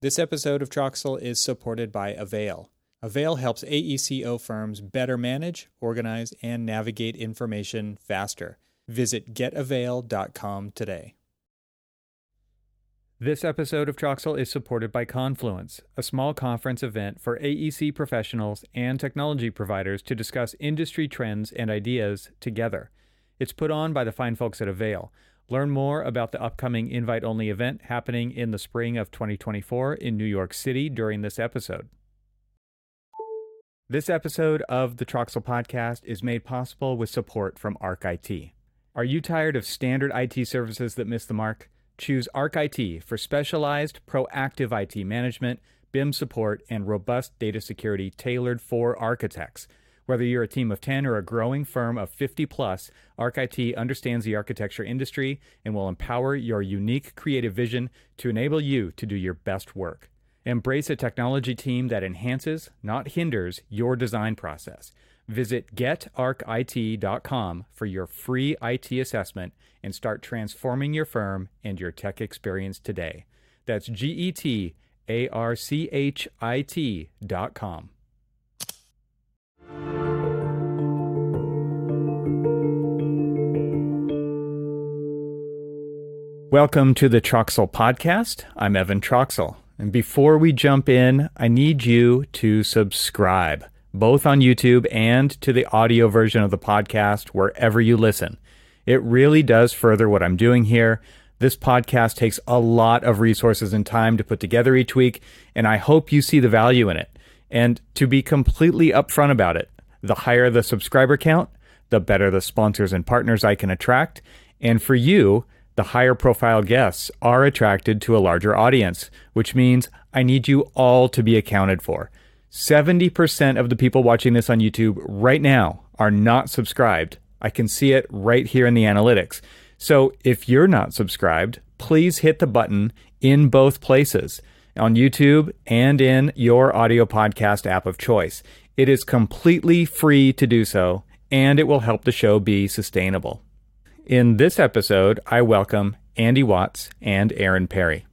This episode of Troxel is supported by Avail. Avail helps AECO firms better manage, organize, and navigate information faster. Visit getavail.com today. This episode of Troxel is supported by Confluence, a small conference event for AEC professionals and technology providers to discuss industry trends and ideas together. It's put on by the fine folks at Avail. Learn more about the upcoming invite only event happening in the spring of 2024 in New York City during this episode. This episode of the Troxel Podcast is made possible with support from ArchIT. Are you tired of standard IT services that miss the mark? Choose ArchIT for specialized, proactive IT management, BIM support, and robust data security tailored for architects. Whether you're a team of 10 or a growing firm of 50 plus, ArchIT understands the architecture industry and will empower your unique creative vision to enable you to do your best work. Embrace a technology team that enhances, not hinders, your design process. Visit getarchit.com for your free IT assessment and start transforming your firm and your tech experience today. That's G E T A R C H I T.com. Welcome to the Troxel Podcast. I'm Evan Troxel. And before we jump in, I need you to subscribe both on YouTube and to the audio version of the podcast wherever you listen. It really does further what I'm doing here. This podcast takes a lot of resources and time to put together each week, and I hope you see the value in it. And to be completely upfront about it, the higher the subscriber count, the better the sponsors and partners I can attract. And for you, the higher profile guests are attracted to a larger audience, which means I need you all to be accounted for. 70% of the people watching this on YouTube right now are not subscribed. I can see it right here in the analytics. So if you're not subscribed, please hit the button in both places on YouTube and in your audio podcast app of choice. It is completely free to do so, and it will help the show be sustainable. In this episode, I welcome Andy Watts and Aaron Perry.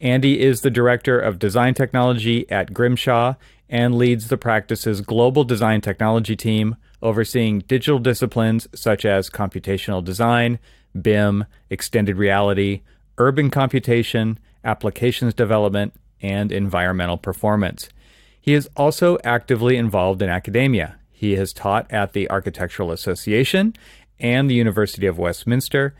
Andy is the Director of Design Technology at Grimshaw and leads the practice's global design technology team, overseeing digital disciplines such as computational design, BIM, extended reality, urban computation, applications development, and environmental performance. He is also actively involved in academia. He has taught at the Architectural Association and the University of Westminster,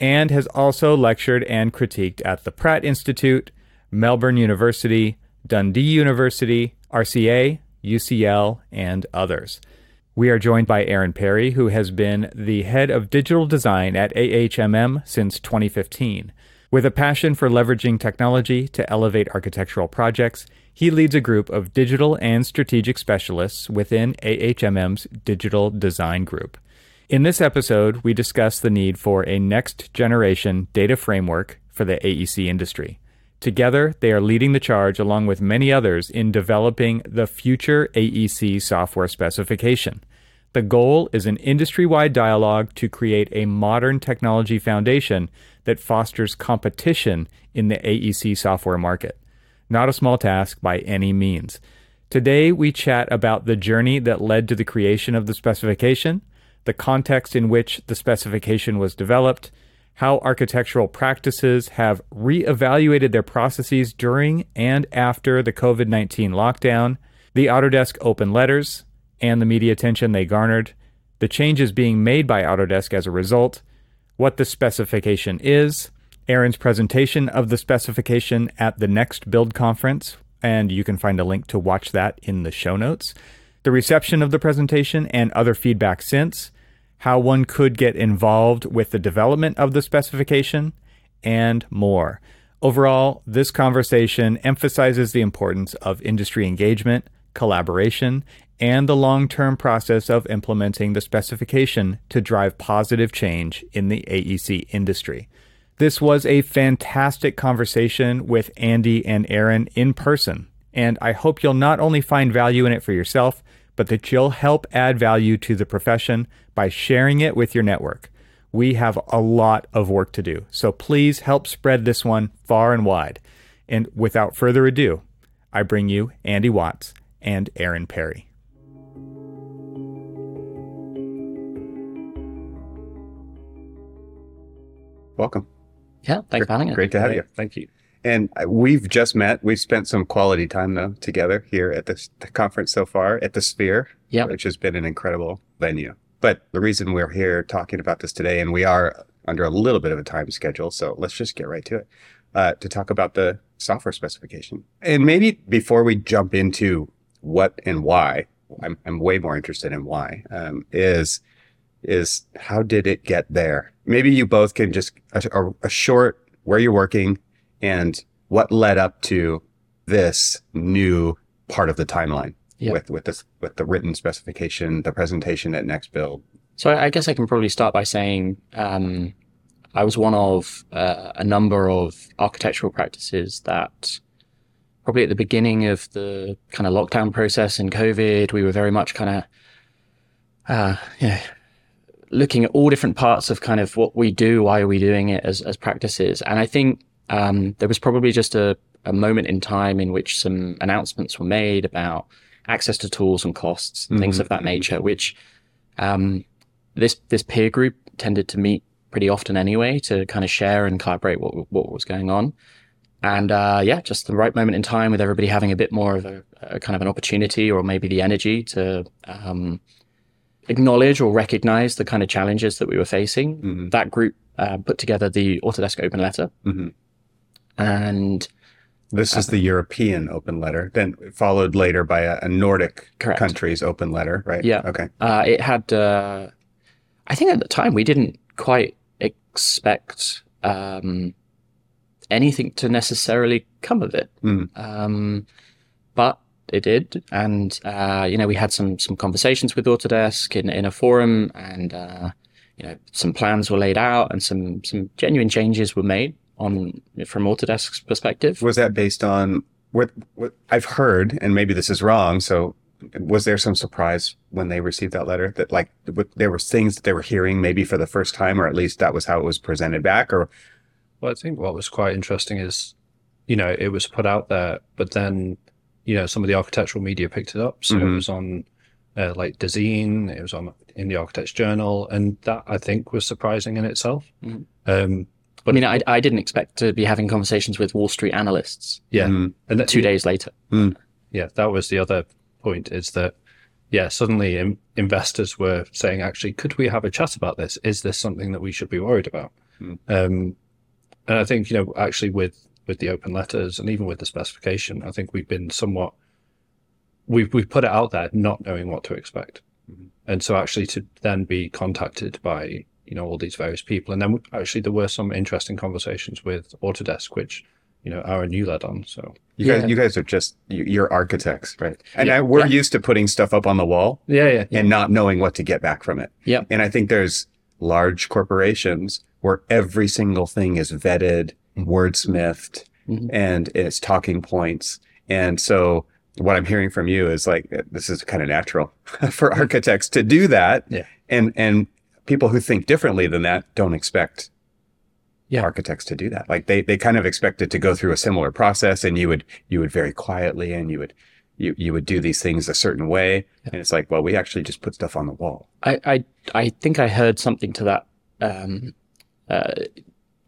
and has also lectured and critiqued at the Pratt Institute, Melbourne University, Dundee University, RCA, UCL, and others. We are joined by Aaron Perry, who has been the head of digital design at AHMM since 2015. With a passion for leveraging technology to elevate architectural projects, he leads a group of digital and strategic specialists within AHMM's Digital Design Group. In this episode, we discuss the need for a next generation data framework for the AEC industry. Together, they are leading the charge along with many others in developing the future AEC software specification. The goal is an industry wide dialogue to create a modern technology foundation that fosters competition in the AEC software market. Not a small task by any means. Today, we chat about the journey that led to the creation of the specification, the context in which the specification was developed, how architectural practices have reevaluated their processes during and after the COVID 19 lockdown, the Autodesk open letters, and the media attention they garnered, the changes being made by Autodesk as a result, what the specification is, Aaron's presentation of the specification at the next build conference, and you can find a link to watch that in the show notes, the reception of the presentation and other feedback since, how one could get involved with the development of the specification, and more. Overall, this conversation emphasizes the importance of industry engagement, collaboration, and the long term process of implementing the specification to drive positive change in the AEC industry. This was a fantastic conversation with Andy and Aaron in person, and I hope you'll not only find value in it for yourself, but that you'll help add value to the profession by sharing it with your network. We have a lot of work to do, so please help spread this one far and wide. And without further ado, I bring you Andy Watts and Aaron Perry. Welcome. Yeah, thanks for having us. Great to have you. Thank you. And we've just met. We've spent some quality time though together here at this the conference so far at the Sphere, Yep. which has been an incredible venue. But the reason we're here talking about this today, and we are under a little bit of a time schedule, so let's just get right to it uh, to talk about the software specification. And maybe before we jump into what and why, I'm, I'm way more interested in why. Um, is is how did it get there? Maybe you both can just a, a, a short where you're working and what led up to this new part of the timeline Yep. with with this with the written specification, the presentation at Next Build. So I guess I can probably start by saying um, I was one of uh, a number of architectural practices that probably at the beginning of the kind of lockdown process and COVID, we were very much kind of, uh, yeah, looking at all different parts of kind of what we do, why are we doing it as, as practices. And I think um, there was probably just a, a moment in time in which some announcements were made about access to tools and costs and things Mhm. of that nature, which um, this this peer group tended to meet pretty often anyway to kind of share and collaborate what what was going on. And uh, yeah, just the right moment in time with everybody having a bit more of a, a kind of an opportunity or maybe the energy to um, acknowledge or recognize the kind of challenges that we were facing. Mhm. That group uh, put together the Autodesk Open Letter, Mhm. And This is the European open letter, then followed later by a, a Nordic Correct. country's open letter, right? Yeah. Okay. uh, it had. Uh, I think at the time we didn't quite expect um, anything to necessarily come of it, Mm. um, but it did, and uh, you know we had some some conversations with Autodesk in in a forum, and uh, you know some plans were laid out, and some some genuine changes were made on from Autodesk's perspective. Was that based on what, what I've heard, and maybe this is wrong? So, was there some surprise when they received that letter that like what, there were things that they were hearing maybe for the first time, or at least that was how it was presented back? Or Well, I think what was quite interesting is, you know, it was put out there, but then, you know, some of the architectural media picked it up. So Mhm. it was on uh, like Dezeen, it was on in the Architects Journal, and that I think was surprising in itself. Mhm. Um, I mean, I, I didn't expect to be having conversations with Wall Street analysts yeah, Mm, and that, two days later. yeah, that was the other point is that, yeah, suddenly in, investors were saying, actually, could we have a chat about this? Is this something that we should be worried about? Hmm. Um, and I think, you know, actually with, with the open letters and even with the specification, I think we've been somewhat, we've, we've put it out there not knowing what to expect. Mhm. And so actually to then be contacted by, you know, all these various people. And then actually there were some interesting conversations with Autodesk, which, you know, Aaron, you led on. So you Yeah. guys, you guys are just you- you're architects, right? And Yeah. I, we're Yeah. used to putting stuff up on the wall yeah, yeah, and not knowing what to get back from it. Yep. And I think there's large corporations where every single thing is vetted, wordsmithed, Mhm. and it's talking points. And so what I'm hearing from you is like this is kind of natural for architects to do that. Yeah. And and people who think differently than that don't expect Yeah. architects to do that. Like they they kind of expect it to go through a similar process and you would you would very quietly and you would you you would do these things a certain way. And it's like, well, we actually just put stuff on the wall. I, I, I think I heard something to that. Um, uh,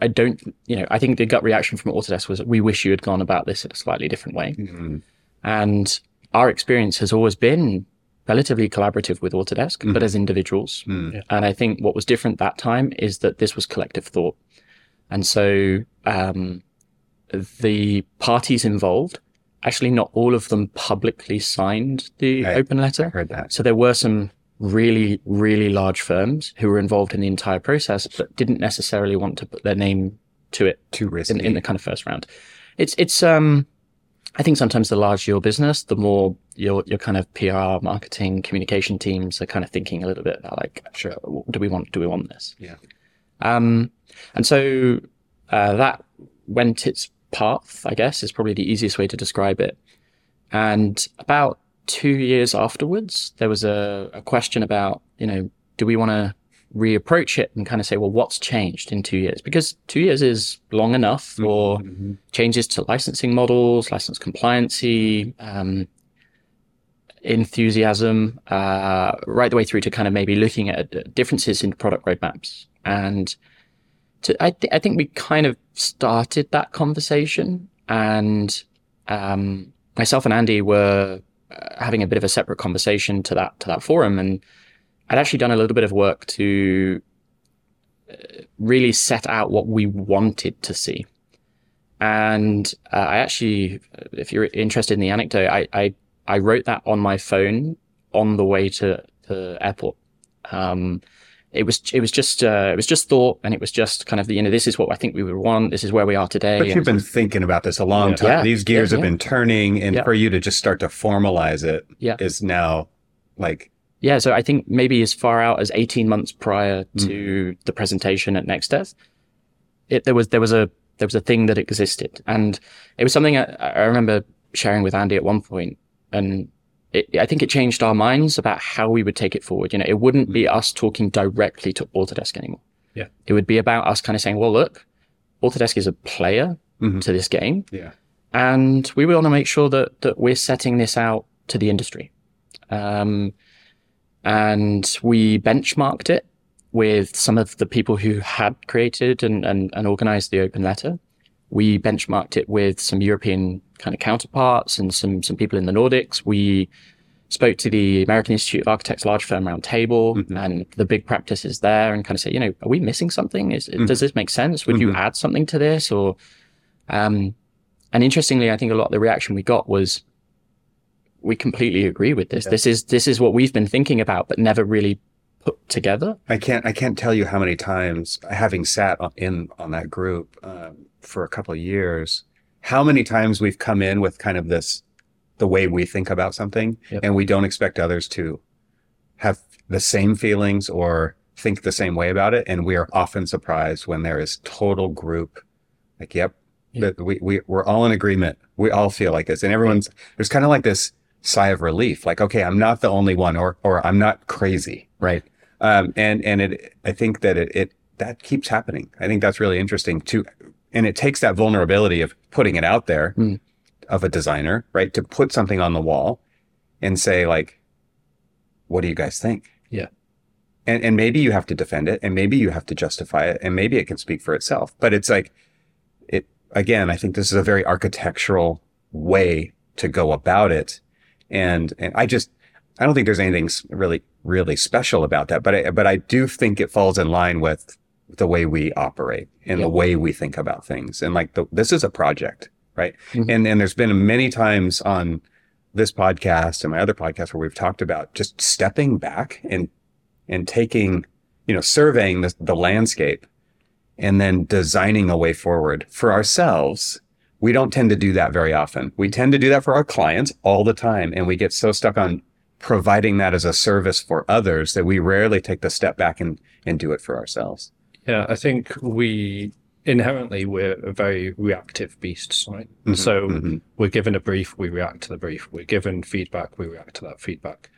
I don't, you know, I think the gut reaction from Autodesk was, we wish you had gone about this in a slightly different way. Mhm. And our experience has always been relatively collaborative with Autodesk, but as individuals. Mm. And I think what was different that time is that this was collective thought. And so um, the parties involved, actually, not all of them publicly signed the Right. open I letter. heard that. So there were some really, really large firms who were involved in the entire process, but didn't necessarily want to put their name to it Too risky. in, in the kind of first round. It's it's um I think sometimes the larger your business, the more your your kind of PR, marketing, communication teams are kind of thinking a little bit about like, Sure. do we want do we want this? Yeah. Um, and so uh, that went its path, I guess, is probably the easiest way to describe it. And about two years afterwards, there was a, a question about, you know, do we want to reapproach it and kind of say, well, what's changed in two years? Because two years is long enough for Mhm. changes to licensing models, license compliancy, um, enthusiasm, uh, right the way through to kind of maybe looking at differences in product roadmaps. And to, I, th- I think we kind of started that conversation, and um, myself and Andy were uh, having a bit of a separate conversation to that to that forum, and I'd actually done a little bit of work to uh, really set out what we wanted to see. And uh, I actually, if you're interested in the anecdote, I, I, I wrote that on my phone on the way to the airport. Um, it was it was just uh, it was just thought, and it was just kind of the you know this is what I think we would want. This is where we are today. But you've been thinking about this a long Yeah. time. Yeah. These gears Yeah, have been turning, and for you to just start to formalize it is now like Yeah, so I think maybe as far out as 18 months prior to the presentation at Next Dev, it, there was there was a there was a thing that existed, and it was something I, I remember sharing with Andy at one point, and it, I think it changed our minds about how we would take it forward. You know, it wouldn't be us talking directly to Autodesk anymore. Yeah. it would be about us kind of saying, "Well, look, Autodesk is a player Mhm. to this game, yeah. and we want to make sure that that we're setting this out to the industry. Um, and we benchmarked it with some of the people who had created and, and, and organized the open letter. We benchmarked it with some European kind of counterparts and some some people in the Nordics. We spoke to the American Institute of Architects large firm roundtable Mhm. and the big practices there and kind of say, you know, are we missing something? Is, Does this make sense? Would you Mhm. add something to this? Or um, and interestingly, I think a lot of the reaction we got was, we completely agree with this. Yeah. This is this is what we've been thinking about, but never really put together. I can't I can't tell you how many times having sat on- in on that group um, for a couple of years, how many times we've come in with kind of this the way we think about something, Yep. and we don't expect others to have the same feelings or think the same way about it, and we are often surprised when there is total group like, yep, that we we we're all in agreement. We all feel like this, and everyone's there's kind of like this sigh of relief, like, okay, I'm not the only one, or or I'm not crazy, right? Um, and and it, I think that it, it that keeps happening. I think that's really interesting too, and it takes that vulnerability of putting it out there Mm. of a designer, right, to put something on the wall and say like, what do you guys think? Yeah. And and maybe you have to defend it, and maybe you have to justify it, and maybe it can speak for itself. But it's like, it again. I think this is a very architectural way to go about it, and and I just I don't think there's anything really really special about that, but I, but I do think it falls in line with the way we operate and the way we think about things. And like the, this is a project, right? Mhm. And and there's been many times on this podcast and my other podcast where we've talked about just stepping back and and taking, you know, surveying the, the landscape and then designing a way forward for ourselves. We don't tend to do that very often. We tend to do that for our clients all the time. And we get so stuck on providing that as a service for others that we rarely take the step back and, and do it for ourselves. Yeah, I think we inherently we're a very reactive beasts, right? Mhm, So mhm. we're given a brief, we react to the brief. We're given feedback, we react to that feedback.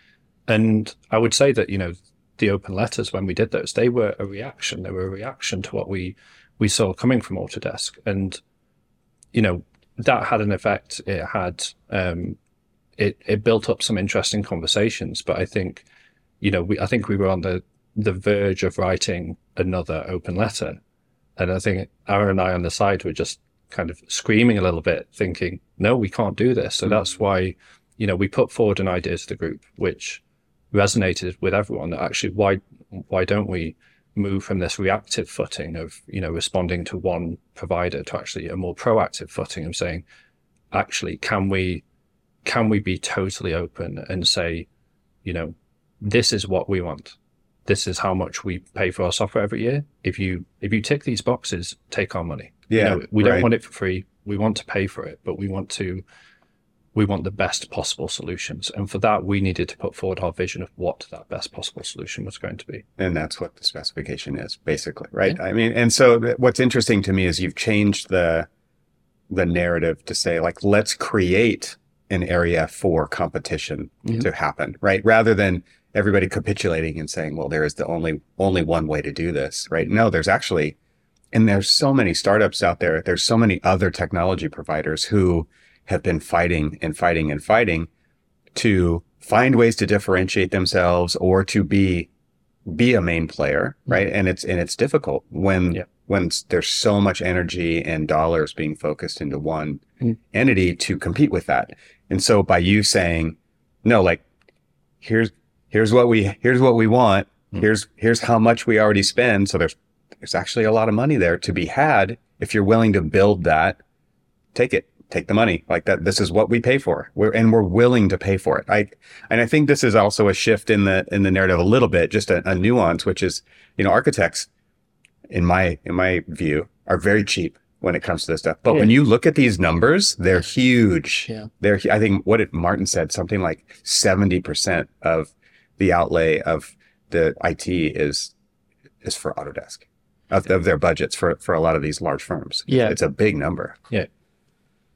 And I would say that, you know, the open letters when we did those, they were a reaction. They were a reaction to what we we saw coming from Autodesk. And, you know, that had an effect. It had um it it built up some interesting conversations. But I think, you know, we I think we were on the the verge of writing another open letter. And I think Aaron and I on the side were just kind of screaming a little bit, thinking, no, we can't do this. So hmm. that's why, you know, we put forward an idea to the group, which resonated with everyone that actually why why don't we move from this reactive footing of, you know, responding to one provider to actually a more proactive footing of saying, actually, can we can we be totally open and say, you know, this is what we want. This is how much we pay for our software every year. If you if you tick these boxes, take our money. You Yeah, know, we don't want it for free. We want to pay for it, but we want to we want the best possible solutions. And for that, we needed to put forward our vision of what that best possible solution was going to be. And that's what the specification is, basically, right? I mean, and so what's interesting to me is you've changed the the narrative to say like, let's create an area for competition Mhm. to happen, right? Rather than everybody capitulating and saying, well, there is the only only one way to do this, right? No, there's actually, and there's so many startups out there. There's so many other technology providers who have been fighting and fighting and fighting to find ways to differentiate themselves or to be be a main player, right? And it's and it's difficult when Yeah. when there's so much energy and dollars being focused into one Mm. entity to compete with that. And so by you saying, no, like here's here's what we here's what we want, Mm. here's here's how much we already spend. So there's there's actually a lot of money there to be had if you're willing to build that. Take it, take the money like that. This is what we pay for. We're and we're willing to pay for it. I and I think this is also a shift in the in the narrative a little bit, just a, a nuance, which is you know architects, in my in my view, are very cheap when it comes to this stuff. But Yeah. when you look at these numbers, they're huge. Yeah. They're I think what did Martin said something like seventy percent of the outlay of the IT is is for Autodesk of, of their budgets for for a lot of these large firms. Yeah. it's a big number. Yeah,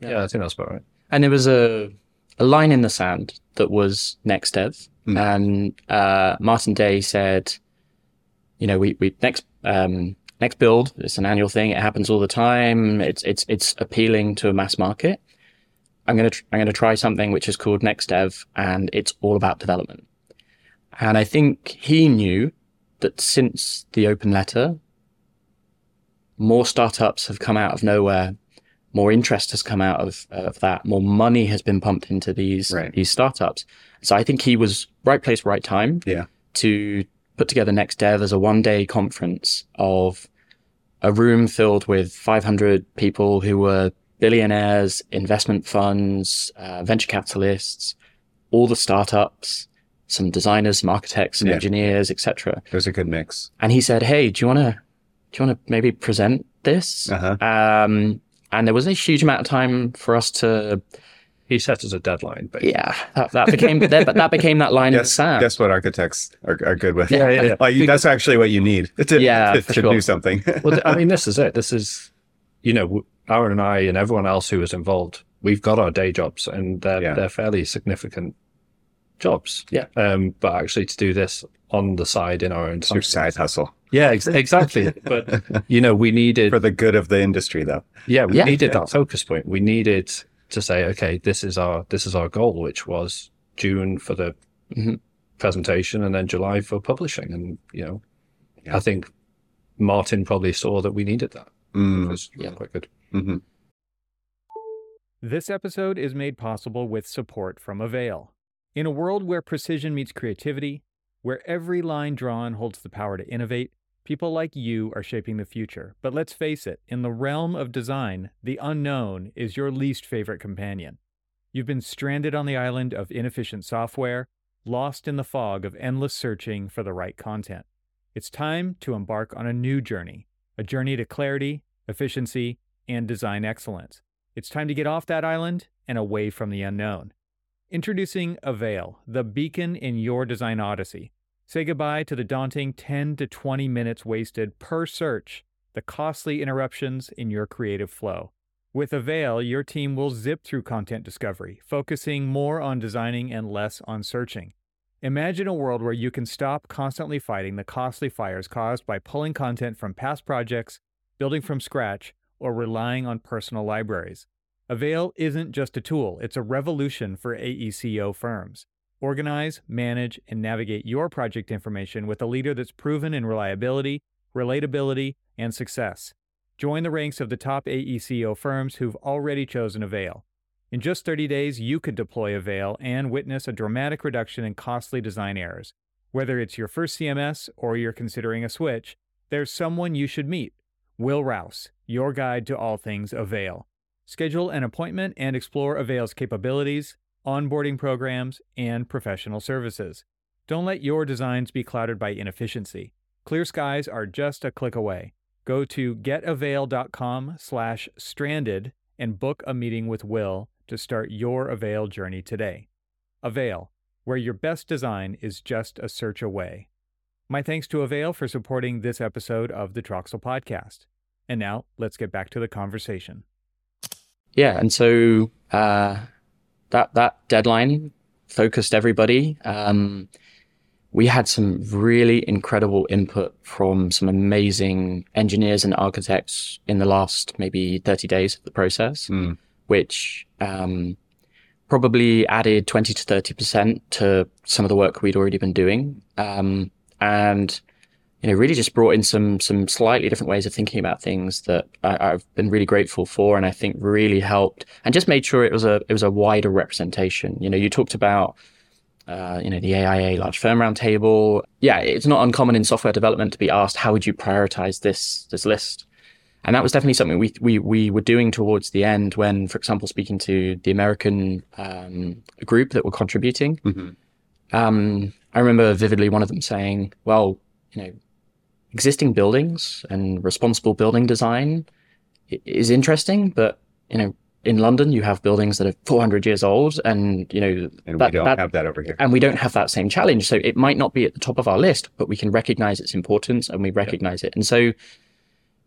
yeah, yeah I think that's about right. And there was a a line in the sand that was next dev, Mm. and uh, Martin Day said, you know, we we next um, next build. It's an annual thing. It happens all the time. It's it's it's appealing to a mass market. I'm gonna tr- I'm gonna try something which is called next dev, and it's all about development. And I think he knew that since the open letter, more startups have come out of nowhere more interest has come out of, of that, more money has been pumped into these Right. these startups. So I think he was right place, right time Yeah. to put together Next Dev as a one day conference of a room filled with 500 people who were billionaires, investment funds, uh, venture capitalists, all the startups, some designers, some architects, some Yeah. engineers, etc. There's a good mix. And he said, "Hey, do you want to do you want to maybe present this?" Uh-huh. Um, and there was a huge amount of time for us to, He set us a deadline, but yeah, that, that became that, but that became that line in the Guess, sand. guess what architects are, are good with. Yeah, yeah, yeah. Like, you- that's actually what you need to, Yeah, to, to sure. do something. well, I mean, this is it. This is, you know, Aaron and I and everyone else who was involved. We've got our day jobs, and they're Yeah. they're fairly significant jobs. Yeah. Um, but actually, to do this on the side in our own It's time. side hustle Yeah, ex- exactly. but you know, we needed for the good of the industry, though. Yeah, we Yeah. needed that focus point. We needed to say, okay, this is our this is our goal, which was June for the Mhm. presentation and then July for publishing. And you know, Yeah. I think Martin probably saw that we needed that. It Mm, was Yeah. quite good. hmm This episode is made possible with support from Avail. In a world where precision meets creativity, where every line drawn holds the power to innovate, people like you are shaping the future. But let's face it, in the realm of design, the unknown is your least favorite companion. You've been stranded on the island of inefficient software, lost in the fog of endless searching for the right content. It's time to embark on a new journey, a journey to clarity, efficiency, and design excellence. It's time to get off that island and away from the unknown. Introducing Avail, the beacon in your design odyssey. Say goodbye to the daunting 10 to 20 minutes wasted per search, the costly interruptions in your creative flow. With Avail, your team will zip through content discovery, focusing more on designing and less on searching. Imagine a world where you can stop constantly fighting the costly fires caused by pulling content from past projects, building from scratch, or relying on personal libraries. Avail isn't just a tool, it's a revolution for AECO firms. Organize, manage, and navigate your project information with a leader that's proven in reliability, relatability, and success. Join the ranks of the top AECO firms who've already chosen Avail. In just 30 days, you could deploy Avail and witness a dramatic reduction in costly design errors. Whether it's your first CMS or you're considering a switch, there's someone you should meet. Will Rouse, your guide to all things Avail. Schedule an appointment and explore Avail's capabilities, onboarding programs, and professional services. Don't let your designs be clouded by inefficiency. Clear skies are just a click away. Go to getavail.com slash stranded and book a meeting with Will to start your Avail journey today. Avail, where your best design is just a search away. My thanks to Avail for supporting this episode of the Troxel Podcast. And now let's get back to the conversation. Yeah, and so uh, that that deadline focused everybody. Um, we had some really incredible input from some amazing engineers and architects in the last maybe 30 days of the process, Mm. which um, probably added 20 to 30% to some of the work we'd already been doing. Um, and you know, really just brought in some some slightly different ways of thinking about things that I, I've been really grateful for, and I think really helped, and just made sure it was a it was a wider representation. You know, you talked about uh, you know the AIA Large Firm Roundtable. Yeah, it's not uncommon in software development to be asked how would you prioritize this this list, and that was definitely something we we we were doing towards the end when, for example, speaking to the American um, group that were contributing. Mhm. Um, I remember vividly one of them saying, "Well, you know." Existing buildings and responsible building design is interesting, but you know, in London you have buildings that are 400 years old, and you know, And that- we don't that- have that over here. and we don't have that same challenge. So it might not be at the top of our list, but we can recognize its importance and we recognize it. And so,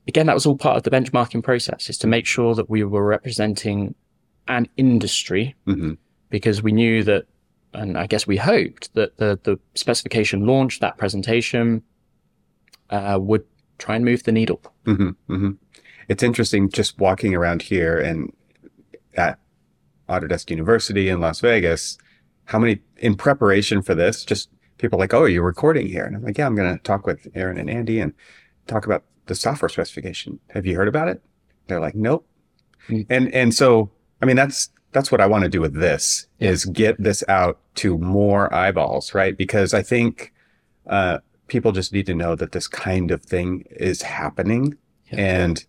again, that was all part of the benchmarking process: is to make sure that we were representing an industry Mhm. because we knew that, and I guess we hoped that the the specification launch, that presentation, uh, would try and move the needle. hmm hmm It's interesting just walking around here and at Autodesk University in Las Vegas, how many in preparation for this, just people like, oh, you're recording here. And I'm like, yeah, I'm going to talk with Aaron and Andy and talk about the software specification. Have you heard about it? They're like, nope. Mm. And, and so, I mean, that's, that's what I want to do with this is get this out to more eyeballs, right? Because I think, uh, people just need to know that this kind of thing is happening Yeah. and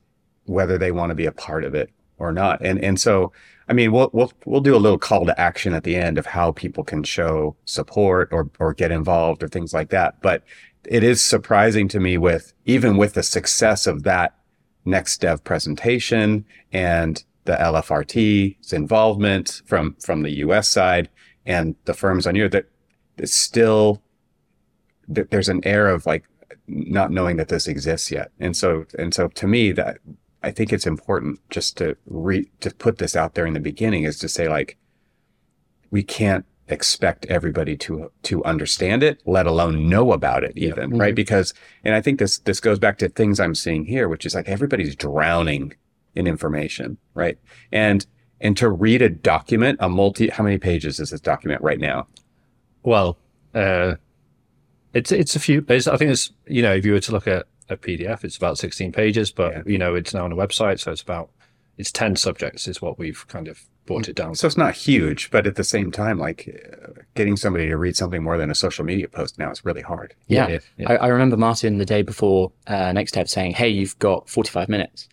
whether they want to be a part of it or not. And and so I mean we'll we'll we'll do a little call to action at the end of how people can show support or or get involved or things like that. But it is surprising to me with even with the success of that next dev presentation and the LFRT's involvement from from the US side and the firms on here that it's still th- there's an air of like not knowing that this exists yet. And so, and so to me that I think it's important just to re, to put this out there in the beginning is to say like, we can't expect everybody to, to understand it, let alone know about it even, Mhm. right? Because, and I think this, this goes back to things I'm seeing here, which is like everybody's drowning in information, right? And, and to read a document, a multi, how many pages is this document right now? Well, uh, it's it's a few. It's, I think it's you know if you were to look at a PDF, it's about sixteen pages, but Yeah. you know it's now on a website, so it's about it's ten subjects is what we've kind of brought it down. So it's not huge, but at the same time, like uh, getting somebody to read something more than a social media post now is really hard. Yeah. Yeah, yeah. I, I remember Martin the day before uh, Next Dev saying, Hey, you've got 45 minutes.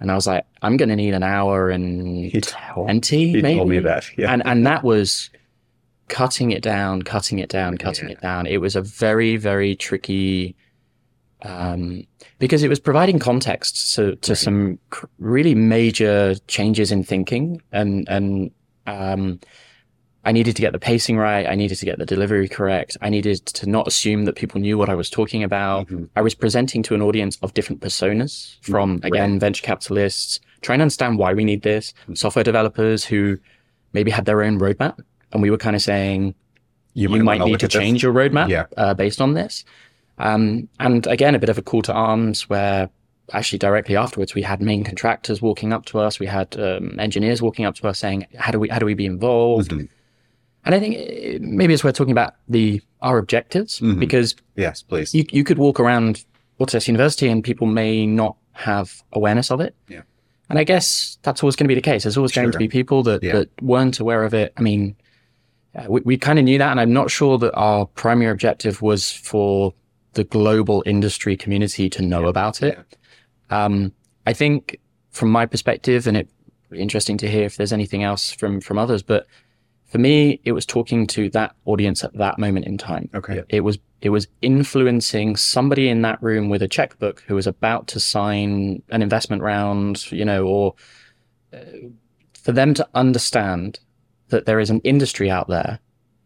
And I was like, I'm going to need an hour and He told, 20, he maybe. told me that. Yeah. And, and that was cutting it down, cutting it down, cutting Yeah. it down. It was a very, very tricky, um, because it was providing context to, to Right. some cr- really major changes in thinking and, and, um, I needed to get the pacing right. I needed to get the delivery correct. I needed to not assume that people knew what I was talking about. Mhm. I was presenting to an audience of different personas from, Right. again, venture capitalists, trying to understand why we need this, software developers who maybe had their own roadmap. And we were kind of saying, you, might might need to at this. change your roadmap Yeah. uh, based on this. Um, and again, a bit of a call to arms where actually directly afterwards we had main contractors walking up to us. We had um, engineers walking up to us saying, how do we, how do we be involved? Mhm. And I think eh, maybe it's worth talking about the our objectives Mhm. because Yes, please. you, you could walk around Autodesk University and people may not have awareness of it. Yeah. And I guess that's always going to be the case. There's always going to be people that, Yeah. that weren't aware of it. I mean, uh, we, we kind of knew that. And I'm not sure that our primary objective was for the global industry community to know about it. Um, I think from my perspective, and it would be interesting to hear if there's anything else from, from others, but for me, it was talking to that audience at that moment in time. Okay. It was it was influencing somebody in that room with a checkbook who was about to sign an investment round, you know, or uh, for them to understand that there is an industry out there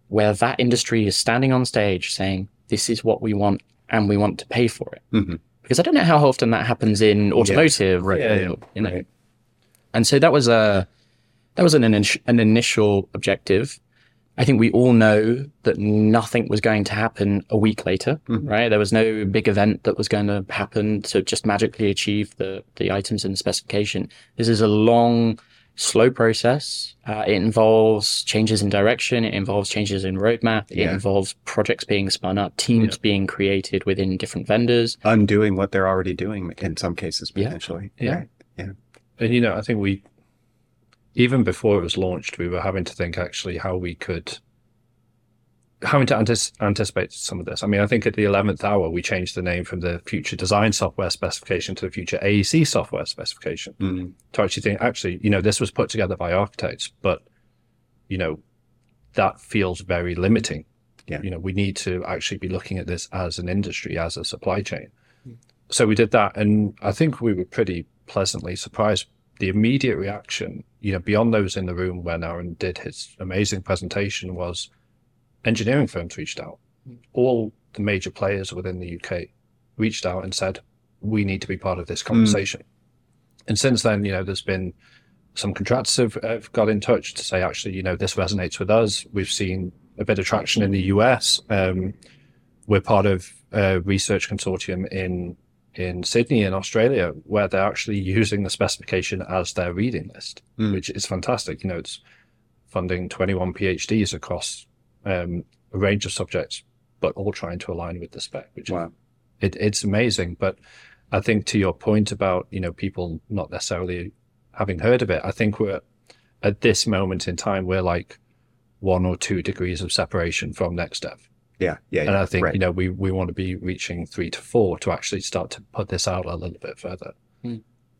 where that industry is standing on stage saying, "This is what we want, and we want to pay for it." Mhm. Because I don't know how often that happens in automotive, right. or, Yeah, yeah, you know. right. And so that was a that was an an initial objective. I think we all know that nothing was going to happen a week later, Mhm. right? There was no big event that was going to happen to just magically achieve the, the items in the specification. This is a long, slow process. Uh, it involves changes in direction. It involves changes in roadmap. It involves projects being spun up, teams being created within different vendors. Undoing what they're already doing in some cases, potentially. Yeah. Right. And you know, I think we even before it was launched, we were having to think actually how we could having to antis- anticipate some of this. I mean, I think at the eleventh hour we changed the name from the future design software specification to the future AEC software specification Mm. to actually think actually, you know, this was put together by architects, but you know, that feels very limiting. Yeah. You know, we need to actually be looking at this as an industry, as a supply chain. So we did that, and I think we were pretty pleasantly surprised. The immediate reaction, you know, beyond those in the room when Aaron did his amazing presentation, was engineering firms reached out. All the major players within the UK reached out and said, "We need to be part of this conversation." And since then, you know, there's been some contractors have, have got in touch to say, actually, you know, this resonates with us. We've seen a bit of traction in the US. Um, we're part of a research consortium in in Sydney in Australia where they're actually using the specification as their reading list, Mm. which is fantastic. You know, it's funding 21 PhDs across um, a range of subjects, but all trying to align with the spec, which Wow. it, it's amazing. But I think to your point about, you know, people not necessarily having heard of it, I think we're at this moment in time, we're like one or two degrees of separation from next dev. Yeah. Yeah. And yeah. I think, right. you know, we, we want to be reaching three to four to actually start to put this out a little bit further.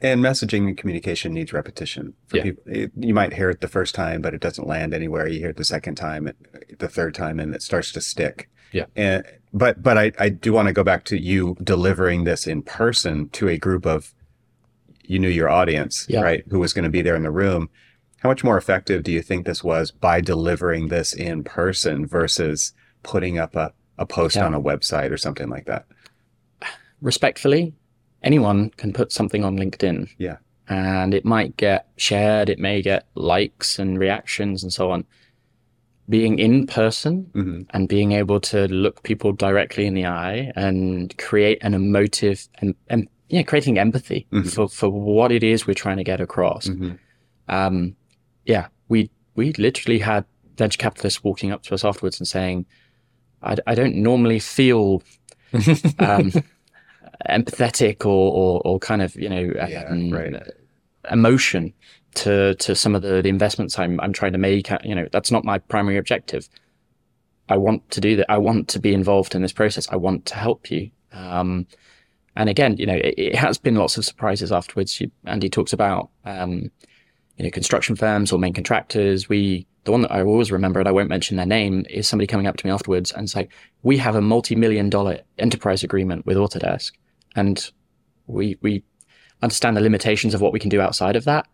And messaging and communication needs repetition. For Yeah. people, it, you might hear it the first time, but it doesn't land anywhere. You hear it the second time, the third time, and it starts to stick. Yeah. And but but I I do want to go back to you delivering this in person to a group of you knew your audience, Yeah. right? Who was going to be there in the room. How much more effective do you think this was by delivering this in person versus putting up a, a post Yeah. on a website or something like that? respectfully, anyone can put something on LinkedIn. Yeah. And it might get shared, it may get likes and reactions and so on. Being in person hmm and being able to look people directly in the eye and create an emotive and, and yeah, creating empathy Mhm. for, for what it is we're trying to get across. hmm Um, yeah, we we literally had venture capitalists walking up to us afterwards and saying, "I, I don't normally feel um, empathetic or, or or kind of you know Yeah, um, right. emotion to to some of the, the investments I'm I'm trying to make. You know, that's not my primary objective. I want to do that. I want to be involved in this process. I want to help you. Um, and again, you know, it, it has been lots of surprises afterwards. You, Andy talks about, um, you know, construction firms or main contractors. We, the one that I always remember, and I won't mention their name, is somebody coming up to me afterwards and say, "We have a multi-million dollar enterprise agreement with Autodesk, and we we understand the limitations of what we can do outside of that.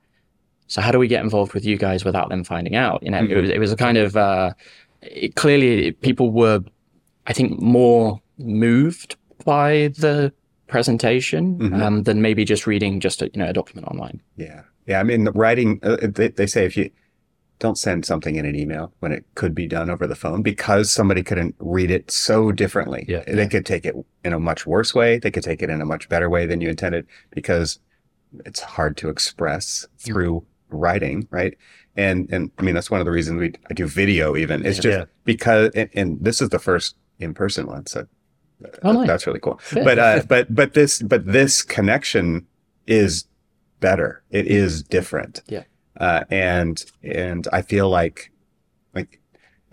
So how do we get involved with you guys without them finding out? You know, it, was, it was a kind of uh, it, clearly people were, I think, more moved by the presentation Mhm. um, than maybe just reading just a, you know a document online. Yeah. Yeah. I mean, writing, uh, they, they say if you don't send something in an email when it could be done over the phone because somebody couldn't read it so differently. Yeah. They could take it in a much worse way. They could take it in a much better way than you intended because it's hard to express through writing. Right. And, and I mean, that's one of the reasons we, I do video even. It's just Yeah. because, and, and this is the first in person one. So Oh, nice. that's really cool. Yeah. But, uh, but, but this, but this connection is better. It is different. Yeah. Uh, and, and I feel like, like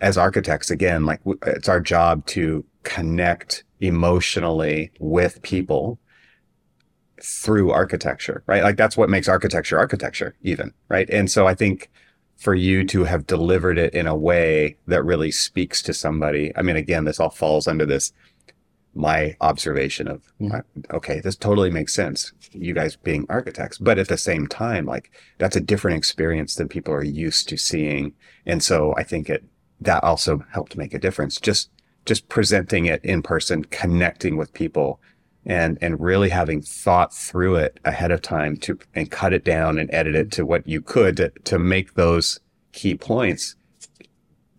as architects, again, like it's our job to connect emotionally with people through architecture, right? Like that's what makes architecture architecture even, right? And so I think for you to have delivered it in a way that really speaks to somebody, I mean, again, this all falls under this my observation of Mhm. uh, okay this totally makes sense you guys being architects but at the same time like that's a different experience than people are used to seeing and so i think it that also helped make a difference just just presenting it in person connecting with people and and really having thought through it ahead of time to and cut it down and edit it to what you could to, to make those key points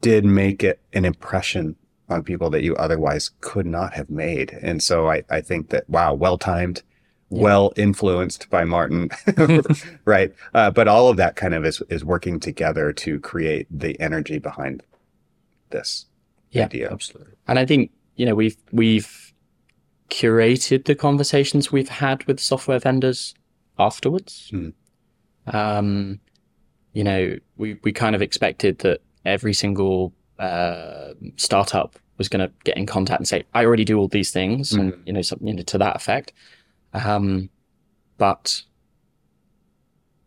did make it an impression on people that you otherwise could not have made. And so I, I think that, wow, well timed, well influenced by Martin, right? Uh, but all of that kind of is, is working together to create the energy behind this Yeah, idea. Absolutely. And I think, you know, we've we've curated the conversations we've had with software vendors afterwards. Hmm. Um, you know, we, we kind of expected that every single uh, startup was going to get in contact and say, "I already do all these things," and you know, something you know, to that effect. Um, but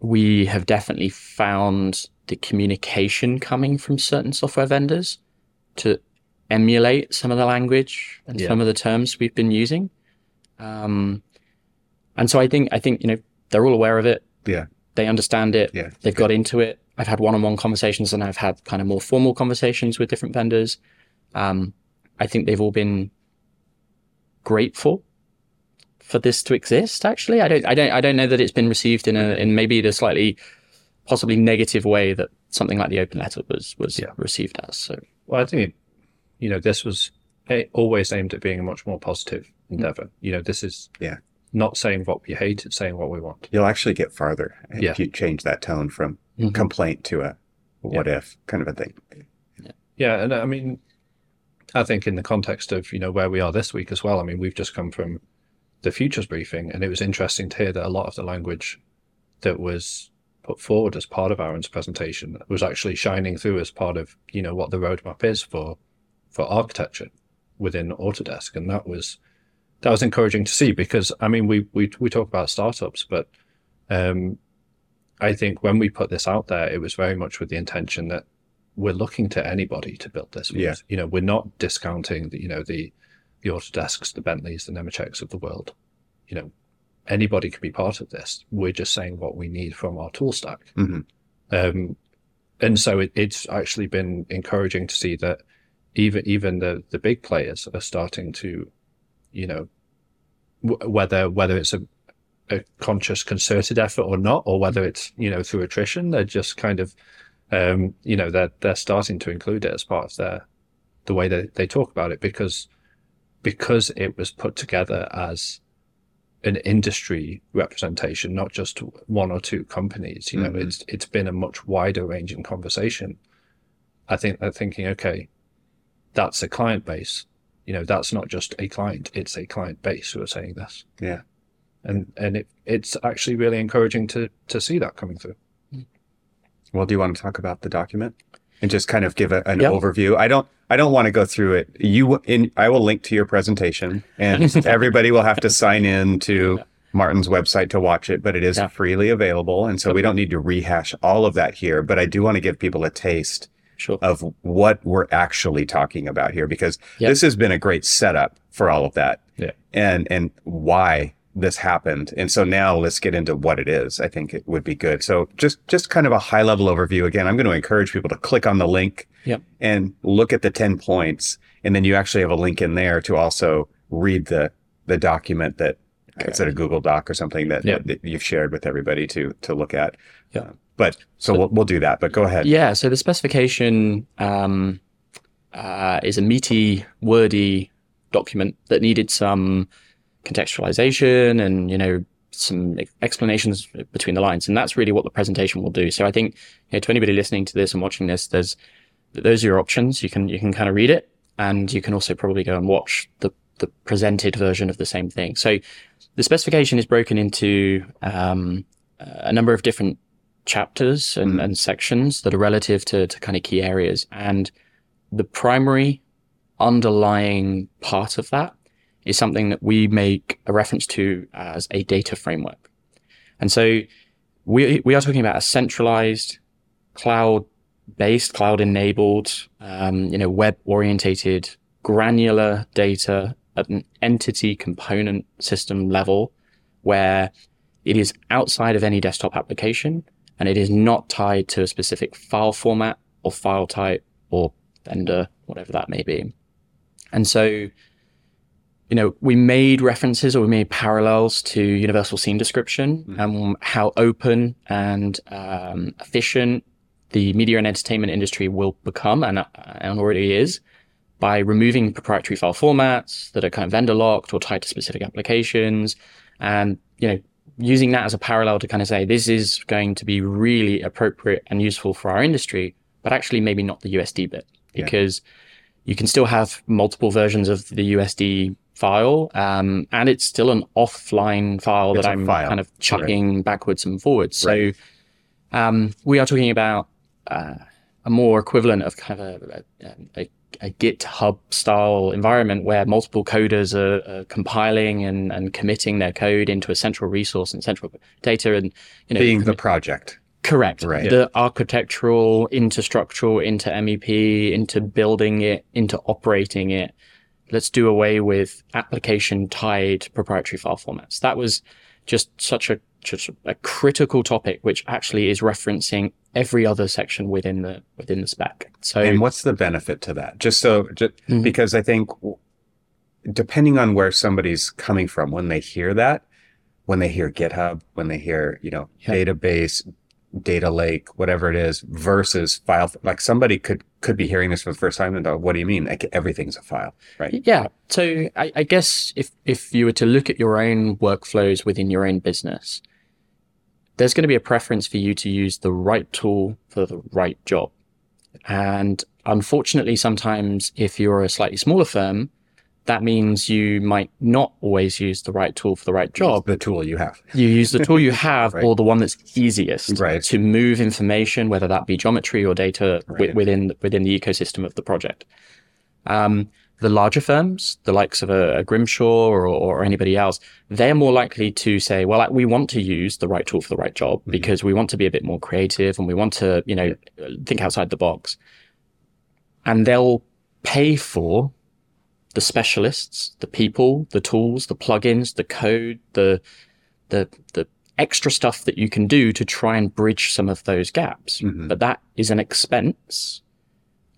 we have definitely found the communication coming from certain software vendors to emulate some of the language and Yeah. some of the terms we've been using. Um, and so I think I think you know they're all aware of it. Yeah. They understand it. Yeah. They've got into it. I've had one-on-one conversations and I've had kind of more formal conversations with different vendors. Um, I think they've all been grateful for this to exist. Actually, I don't, I don't, I don't know that it's been received in a in maybe the slightly, possibly negative way that something like the open letter was was Yeah. received as. So Well, I think, you know, this was always aimed at being a much more positive endeavor. You know, this is Yeah. not saying what we hate, it's saying what we want. You'll actually get farther Yeah. if you change that tone from Mhm. complaint to a what if kind of a thing. Yeah, and I mean, I think in the context of you know where we are this week as well. I mean, we've just come from the futures briefing, and it was interesting to hear that a lot of the language that was put forward as part of Aaron's presentation was actually shining through as part of you know what the roadmap is for for architecture within Autodesk, and that was that was encouraging to see because I mean we we we talk about startups, but um, I think when we put this out there, it was very much with the intention that we're looking to anybody to build this. Yeah. You know, we're not discounting the, you know, the, the Autodesks, the Bentleys, the Nemetscheks of the world. You know, anybody can be part of this. We're just saying what we need from our tool stack. Mhm. Um, and so it, it's actually been encouraging to see that even, even the, the big players are starting to, you know, w- whether, whether it's a, a conscious concerted effort or not, or whether it's, you know, through attrition, they're just kind of, um, you know, they're they're starting to include it as part of their the way that they talk about it because because it was put together as an industry representation, not just one or two companies. You know, Mhm. it's it's been a much wider ranging conversation. I think they're thinking, okay, that's a client base. You know, that's not just a client; it's a client base who are saying this. Yeah. and and it it's actually really encouraging to to see that coming through. Well, do you want to talk about the document and just kind of give a, an Yep. overview? I don't. I don't want to go through it. You in. I will link to your presentation, and everybody will have to sign in to Martin's website to watch it. But it is Yeah. freely available, and so we don't need to rehash all of that here. But I do want to give people a taste sure. of what we're actually talking about here, because Yep. this has been a great setup for all of that, Yeah. and and why this happened. And so now let's get into what it is. I think it would be good. So just just kind of a high level overview. Again, I'm going to encourage people to click on the link Yep. and look at the 10 points. And then you actually have a link in there to also read the the document that it's at a Google Doc or something that, Yep. that you've shared with everybody to to look at. Yeah. Uh, but so, we'll, we'll do that. But go ahead. Yeah, so the specification um, uh, is a meaty, wordy document that needed some contextualization and you know some explanations between the lines, and that's really what the presentation will do. So I think you know, to anybody listening to this and watching this, there's those are your options. You can you can kind of read it, and you can also probably go and watch the the presented version of the same thing. So the specification is broken into um, a number of different chapters and, Mhm. and sections that are relative to, to kind of key areas. And the primary underlying part of that is something that we make a reference to as a data framework. And so we, we are talking about a centralized cloud based, cloud enabled, um, you know, web orientated, granular data at an entity component system level where it is outside of any desktop application and it is not tied to a specific file format or file type or vendor, whatever that may be. And so, you know, we made references or we made parallels to universal scene description Mhm. and how open and um, efficient the media and entertainment industry will become and, and already is by removing proprietary file formats that are kind of vendor locked or tied to specific applications and you know using that as a parallel to kind of say this is going to be really appropriate and useful for our industry but actually maybe not the USD bit because yeah. you can still have multiple versions of the USD file um, and it's still an offline file it's that I'm file. kind of chucking right. backwards and forwards right. so um, we are talking about uh, a more equivalent of kind of a, a, a a GitHub style environment where multiple coders are, are, compiling and, and committing their code into a central resource and central data and you know being the project. Correct. Right. The architectural, into structural, into MEP, into building it, into operating it. Let's do away with application tied proprietary file formats. That was just such a just a critical topic, which actually is referencing every other section within the within the spec. So, and what's the benefit to that? Just so, just, mm-hmm. because I think depending on where somebody's coming from when they hear that, when they hear GitHub, when they hear you know yeah. database, data lake, whatever it is, versus file. Like somebody could could be hearing this for the first time and "What do you mean? Like everything's a file, right?" Yeah. So I, I guess if if you were to look at your own workflows within your own business, there's going to be a preference for you to use the right tool for the right job. And unfortunately, sometimes if you're a slightly smaller firm, that means you might not always use the right tool for the right job. The tool you have. You use the tool you have right. or the one that's easiest right. to move information, whether that be geometry or data right. within, within the ecosystem of the project. Um, the larger firms, the likes of a, a Grimshaw or, or, anybody else, they're more likely to say, well, we want to use the right tool for the right job mm-hmm. because we want to be a bit more creative and we want to, you know, think outside the box. And they'll pay for the specialists, the people, the tools, the plugins, the code, the, the, the extra stuff that you can do to try and bridge some of those gaps. Mm-hmm. But that is an expense.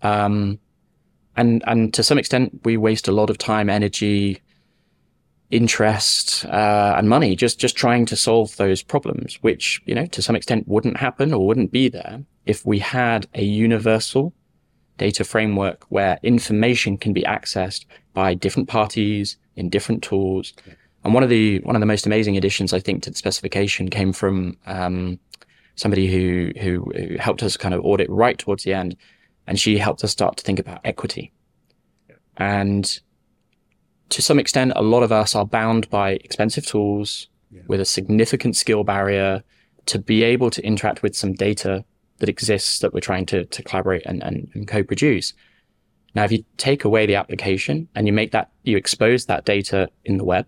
Um, and and to some extent we waste a lot of time energy interest uh, and money just just trying to solve those problems which you know to some extent wouldn't happen or wouldn't be there if we had a universal data framework where information can be accessed by different parties in different tools and one of the one of the most amazing additions i think to the specification came from um, somebody who, who who helped us kind of audit right towards the end and she helped us start to think about equity. Yeah. And to some extent, a lot of us are bound by expensive tools yeah. with a significant skill barrier to be able to interact with some data that exists that we're trying to, to collaborate and, and, and co-produce. Now, if you take away the application and you make that, you expose that data in the web,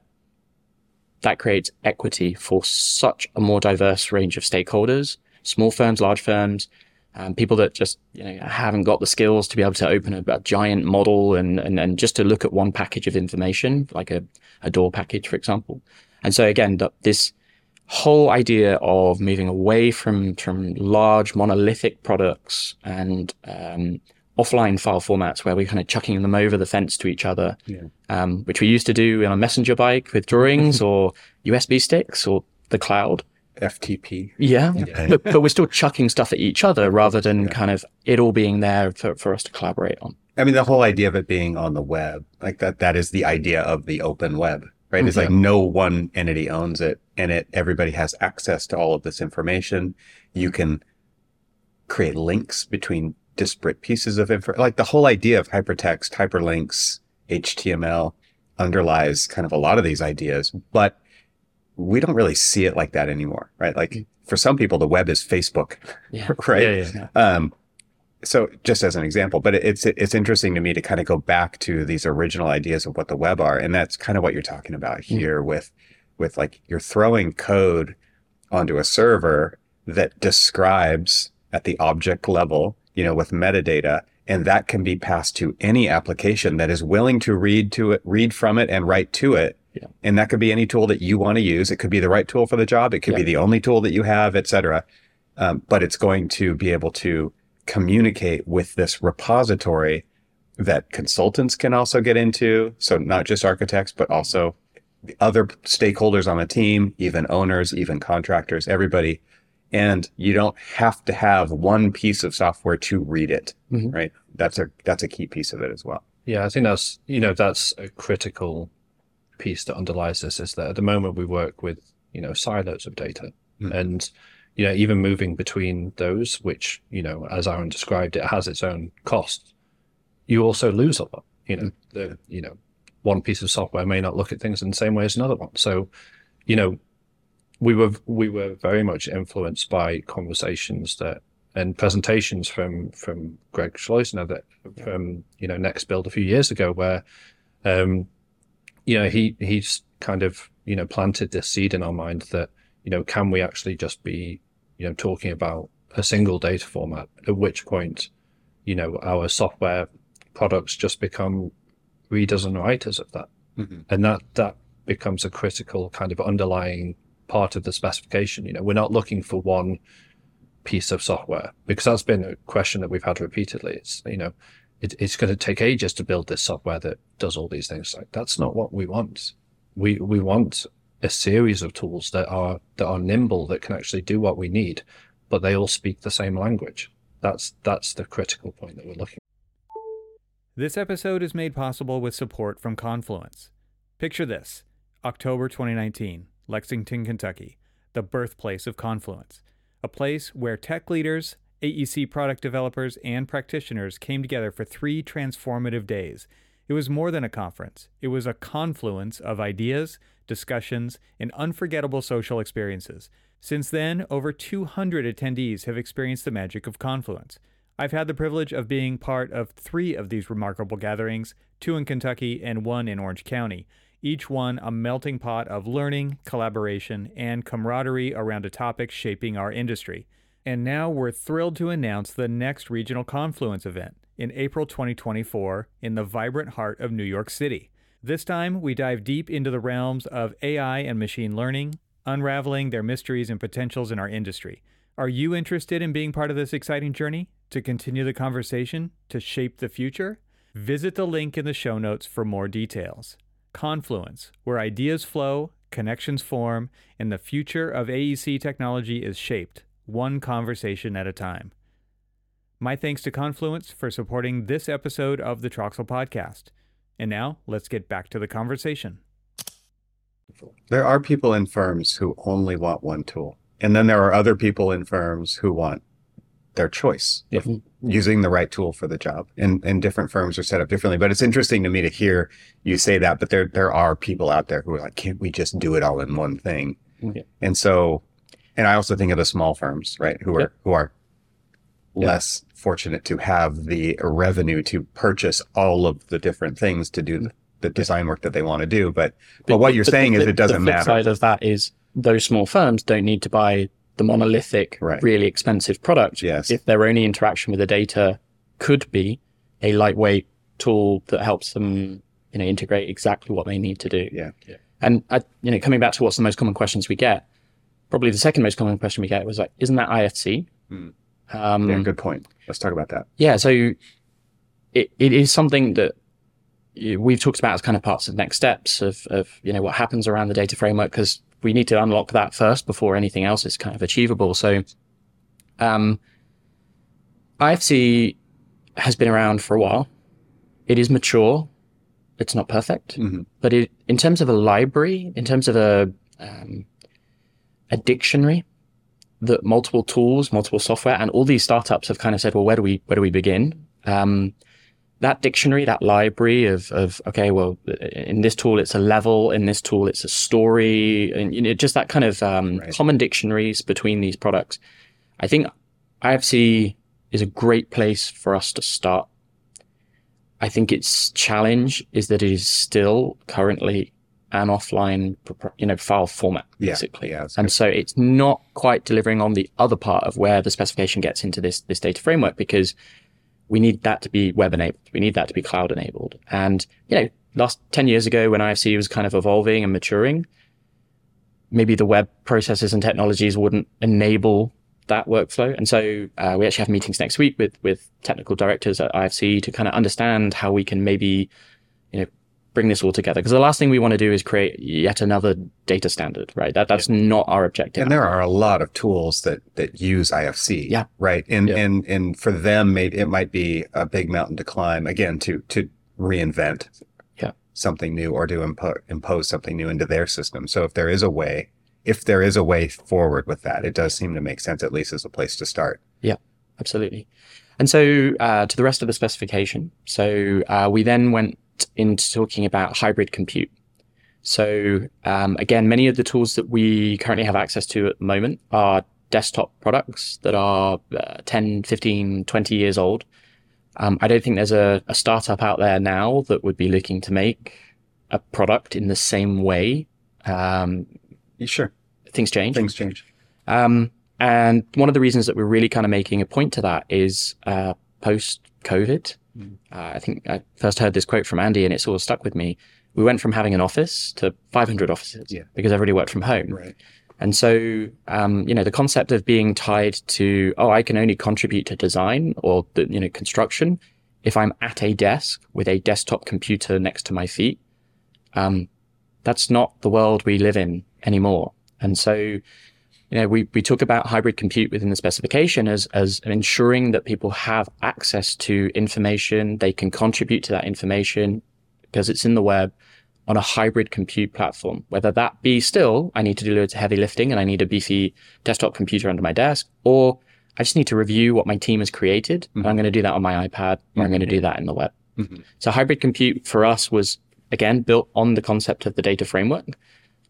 that creates equity for such a more diverse range of stakeholders, small firms, large firms, um, people that just you know haven't got the skills to be able to open a, a giant model and, and and just to look at one package of information, like a, a DAW package, for example. And so again, this whole idea of moving away from from large monolithic products and um, offline file formats where we're kind of chucking them over the fence to each other, yeah. um, which we used to do on a messenger bike with drawings or USB sticks or the cloud. FTP. Yeah, yeah. But, but, we're still chucking stuff at each other rather than yeah. kind of it all being there for, for us to collaborate on. I mean, the whole idea of it being on the web, like that, that is the idea of the open web, right? It's like no one entity owns it and it, everybody has access to all of this information. You can create links between disparate pieces of info. Like the whole idea of hypertext, hyperlinks, HTML underlies kind of a lot of these ideas, but we don't really see it like that anymore, right? Like mm. for some people, the web is Facebook, yeah. right? Yeah, yeah, um, so just as an example, but it's it's interesting to me to kind of go back to these original ideas of what the web are, and that's kind of what you're talking about mm. here mm. with with like you're throwing code onto a server that describes at the object level, you know, with metadata, and that can be passed to any application that is willing to read to it, read from it, and write to it yeah. And that could be any tool that you want to use. It could be the right tool for the job. It could yeah. be the only tool that you have, et cetera. Um, but it's going to be able to communicate with this repository that consultants can also get into. So not just architects, but also the other stakeholders on the team, even owners, even contractors, everybody and you don't have to have one piece of software to read it, Mhm. right? That's a that's a key piece of it as well. Yeah, I think that's you know that's a critical piece that underlies this is that at the moment we work with you know silos of data, Mm. and you know even moving between those, which you know as Aaron described, it has its own costs. You also lose a lot. You know, the you know one piece of software may not look at things in the same way as another one. So, you know, we were we were very much influenced by conversations that and presentations from from Greg Schleusner that from you know Next Build a few years ago, where um, you know he he's kind of you know planted this seed in our mind that you know can we actually just be you know talking about a single data format? At which point you know our software products just become readers and writers of that. Mhm. and that that becomes a critical kind of underlying part of the specification. You know we're not looking for one piece of software because that's been a question that we've had repeatedly. It's you know it, it's going to take ages to build this software that does all these things. Like that's not what we want. We we want a series of tools that are that are nimble that can actually do what we need but they all speak the same language that's that's the critical point that we're looking This episode is made possible with support from Confluence. Picture this October 2019, Lexington, Kentucky, the birthplace of Confluence, a place where tech leaders, AEC product developers, and practitioners came together for three transformative days. It was more than a conference, it was a confluence of ideas, discussions, and unforgettable social experiences. Since then, over 200 attendees have experienced the magic of Confluence. I've had the privilege of being part of three of these remarkable gatherings two in Kentucky and one in Orange County, each one a melting pot of learning, collaboration, and camaraderie around a topic shaping our industry. And now we're thrilled to announce the next Regional Confluence event in April 2024 in the vibrant heart of New York City. This time, we dive deep into the realms of AI and machine learning, unraveling their mysteries and potentials in our industry. Are you interested in being part of this exciting journey? To continue the conversation? To shape the future? Visit the link in the show notes for more details. Confluence, where ideas flow, connections form, and the future of AEC technology is shaped, one conversation at a time. My thanks to Confluence for supporting this episode of the Troxel Podcast. And now, let's get back to the conversation. There are people in firms who only want one tool. And then there are other people in firms who want their choice of mm-hmm. using the right tool for the job. And and different firms are set up differently. But it's interesting to me to hear you say that. But there there are people out there who are like, can't we just do it all in one thing? Mm-hmm. Yeah. And so and I also think of the small firms, right, who are Yep. who are Yeah. less fortunate to have the revenue to purchase all of the different things to do the, the design work that they want to do. But but what you're But saying is the- it doesn't the flip matter. side of that is those small firms don't need to buy the monolithic, Right. really expensive product. Yes. If their only interaction with the data could be a lightweight tool that helps them, you know, integrate exactly what they need to do. Yeah. And I, you know, coming back to what's the most common questions we get, probably the second most common question we get was like, "Isn't that IFC?" Hmm. Um, Yeah, good point. Let's talk about that. yeah, so it, it is something that we've talked about as kind of parts of next steps of, of you know what happens around the data framework because we need to unlock that first before anything else is kind of achievable. So, um, IFC has been around for a while. It is mature. It's not perfect, Mhm. but it, in terms of a library, in terms of a um, a dictionary, that multiple tools, multiple software, and all these startups have kind of said, well, where do we where do we begin? Um, that dictionary, that library of of okay, well, in this tool it's a level, in this tool it's a story, and you know, just that kind of um, Right. common dictionaries between these products. I think IFC is a great place for us to start. I think its challenge is that it is still currently an offline, you know, file format, basically. yeah, that's and good. so it's not quite delivering on the other part of where the specification gets into this this data framework because we need that to be web enabled. We need that to be cloud enabled. And you know, last ten years ago when IFC was kind of evolving and maturing, maybe the web processes and technologies wouldn't enable that workflow. And so uh, we actually have meetings next week with with technical directors at IFC to kind of understand how we can maybe, you know, bring this all together because the last thing we want to do is create yet another data standard, right? That that's not our objective. And there are a lot of tools that that use IFC. Yeah. Right. And Yeah. and and for them, maybe it might be a big mountain to climb again to to reinvent Yeah. something new or to impo- impose something new into their system. So if there is a way, if there is a way forward with that, it does seem to make sense at least as a place to start. Yeah. Absolutely. And so uh, to the rest of the specification. So uh, we then went into talking about hybrid compute. So um, again, many of the tools that we currently have access to at the moment are desktop products that are uh, 10, 15, 20 years old. Um, I don't think there's a, a startup out there now that would be looking to make a product in the same way. Um, Sure. things change. Things change. Um, and one of the reasons that we're really kind of making a point to that is uh, post COVID. Uh, I think I first heard this quote from Andy, and it sort of stuck with me. We went from having an office to 500 offices Yeah. because everybody worked from home. Right. And so, um, you know, the concept of being tied to, oh, I can only contribute to design or the, you know, construction if I'm at a desk with a desktop computer next to my feet. Um, that's not the world we live in anymore. And so, you know, we, we talk about hybrid compute within the specification as, as ensuring that people have access to information. They can contribute to that information because it's in the web on a hybrid compute platform, whether that be still, I need to do loads of heavy lifting and I need a beefy desktop computer under my desk, or I just need to review what my team has created. And I'm going to do that on my iPad or I'm going to do that in the web. Mhm. So hybrid compute for us was again built on the concept of the data framework.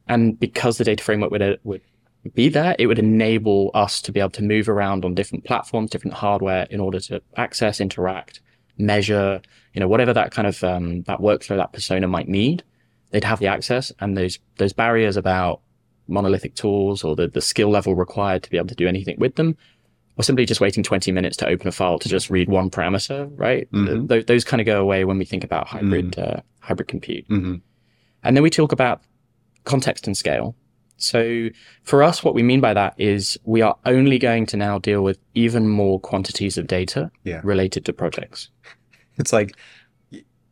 And because the data framework would, would be there, it would enable us to be able to move around on different platforms, different hardware in order to access, interact, measure, you know, whatever that kind of, um, that workflow, that persona might need, they'd have the access and those, those barriers about monolithic tools or the, the skill level required to be able to do anything with them or simply just waiting 20 minutes to open a file to just read one parameter, right? Mhm. Th- those kind of go away when we think about hybrid, uh, hybrid compute. hmm And then we talk about context and scale. So for us, what we mean by that is we are only going to now deal with even more quantities of data Yeah. related to projects. It's like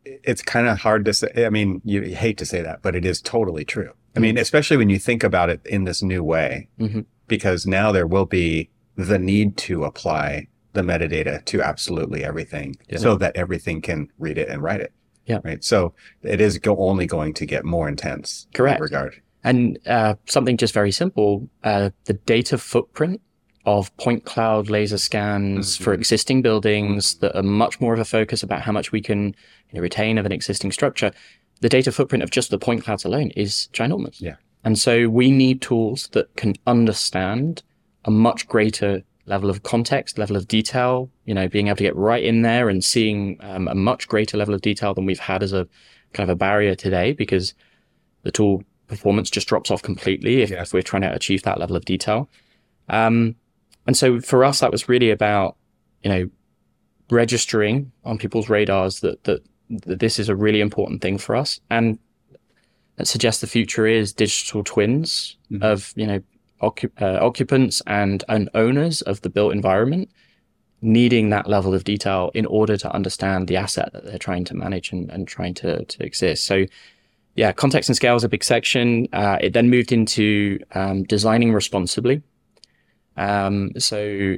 it's kind of hard to say. I mean, you hate to say that, but it is totally true. I mean, especially when you think about it in this new way, Mhm. because now there will be the need to apply the metadata to absolutely everything Yeah. so that everything can read it and write it. Yeah. Right. So it is go- only going to get more intense. in Correct. regard. And uh, something just very simple, uh, the data footprint of point cloud laser scans for Mhm. existing buildings that are much more of a focus about how much we can you know, retain of an existing structure. The data footprint of just the point clouds alone is ginormous. Yeah. And so we need tools that can understand a much greater level of context, level of detail, you know, being able to get right in there and seeing um, a much greater level of detail than we've had as a kind of a barrier today because the tool performance just drops off completely if, Yeah. if we're trying to achieve that level of detail. Um, and so for us, that was really about, you know, registering on people's radars that, that, that this is a really important thing for us. And that suggests the future is digital twins Mhm. of, you know, occup- uh, occupants and, and owners of the built environment needing that level of detail in order to understand the asset that they're trying to manage and, and trying to, to exist. So yeah, context and scale is a big section. Uh, it then moved into um, designing responsibly. Um, so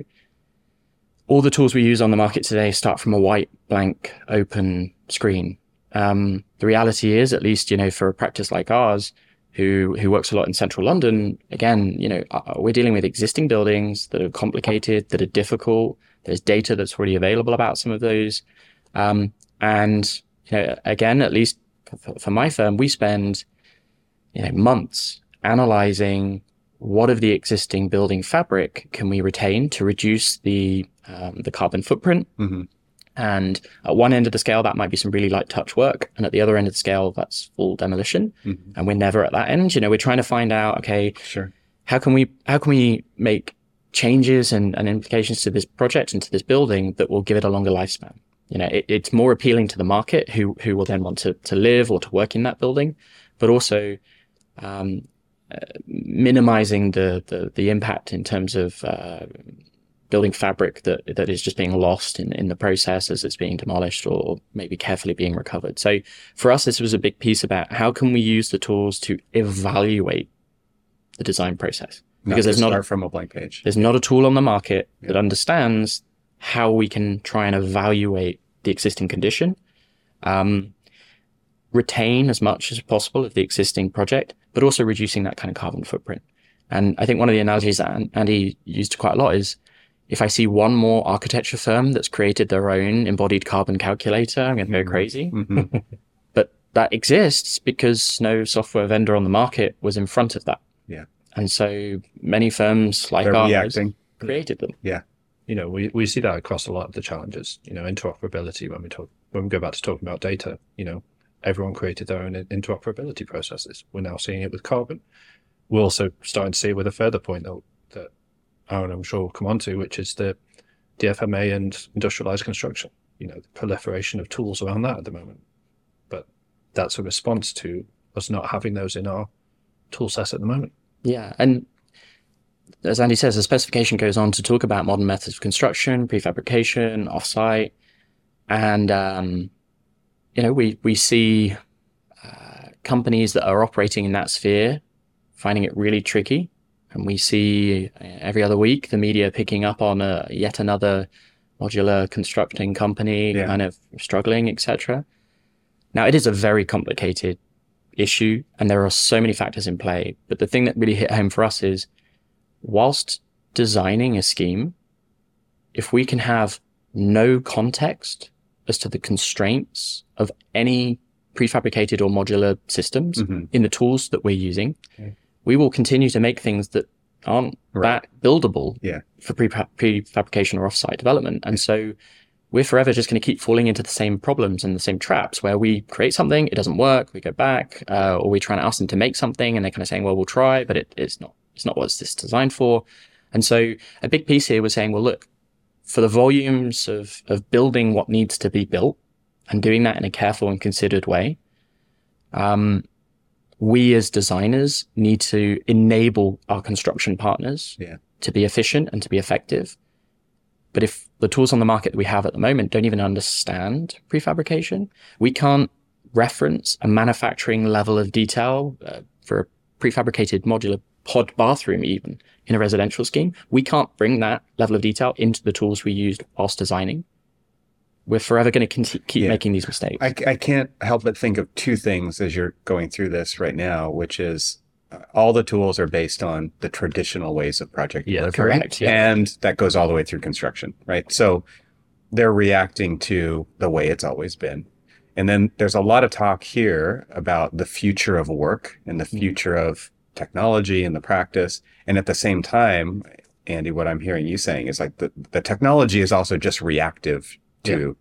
all the tools we use on the market today start from a white, blank, open screen. Um, the reality is, at least you know, for a practice like ours, who who works a lot in central London, again, you know, uh, we're dealing with existing buildings that are complicated, that are difficult. There's data that's already available about some of those, um, and you know, again, at least for, for my firm, we spend you know months analyzing what of the existing building fabric can we retain to reduce the um, the carbon footprint. Mhm. And at one end of the scale, that might be some really light touch work, and at the other end of the scale, that's full demolition. Mhm. And we're never at that end. You know, we're trying to find out, okay, Sure. how can we how can we make changes and, and implications to this project and to this building that will give it a longer lifespan? You know, it, it's more appealing to the market who who will then want to to live or to work in that building, but also um, uh, minimizing the, the the impact in terms of uh, building fabric that that is just being lost in, in the process as it's being demolished or maybe carefully being recovered. So for us, this was a big piece about how can we use the tools to evaluate the design process because there's not start from a blank page. there's not a tool on the market that understands how we can try and evaluate the existing condition, um, retain as much as possible of the existing project, but also reducing that kind of carbon footprint. And I think one of the analogies that Andy used quite a lot is if I see one more architecture firm that's created their own embodied carbon calculator, I'm going to go crazy. Mhm. But that exists because no software vendor on the market was in front of that. Yeah. And so many firms like They're ours reacting. created them. You know, we, we see that across a lot of the challenges, you know, interoperability when we talk, when we go back to talking about data, you know, everyone created their own interoperability processes. We're now seeing it with carbon. We're also starting to see it with a further point that, that Aaron, I'm sure will come on to, which is the DFMA and industrialized construction, you know, the proliferation of tools around that at the moment. But that's a response to us not having those in our tool set at the moment. Yeah. And as Andy says, the specification goes on to talk about modern methods of construction, prefabrication, offsite. And, um, you know, we, we see uh, companies that are operating in that sphere finding it really tricky. And we see uh, every other week the media picking up on a, yet another modular constructing company Yeah. kind of struggling, etc. Now, it is a very complicated issue and there are so many factors in play. But the thing that really hit home for us is whilst designing a scheme, if we can have no context as to the constraints of any prefabricated or modular systems Mhm. in the tools that we're using, Okay. we will continue to make things that aren't Right. that buildable Yeah. for pre- prefabrication or offsite development. And so we're forever just going to keep falling into the same problems and the same traps where we create something, it doesn't work, we go back, uh, or we try and ask them to make something and they're kind of saying, well, we'll try, but it, it's not, it's not what it's designed for. And so a big piece here was saying, well, look, for the volumes of, of building what needs to be built and doing that in a careful and considered way, um, we as designers need to enable our construction partners Yeah. to be efficient and to be effective. But if the tools on the market that we have at the moment don't even understand prefabrication, we can't reference a manufacturing level of detail uh, for a prefabricated modular pod bathroom, even in a residential scheme. We can't bring that level of detail into the tools we used whilst designing. We're forever going to conti- keep Yeah. making these mistakes. I, I can't help but think of two things as you're going through this right now, which is uh, all the tools are based on the traditional ways of project Yeah, delivery. correct, yeah. And that goes all the way through construction, right? So they're reacting to the way it's always been. And then there's a lot of talk here about the future of work and the future of technology and the practice. And at the same time, Andy, what I'm hearing you saying is like the, the technology is also just reactive to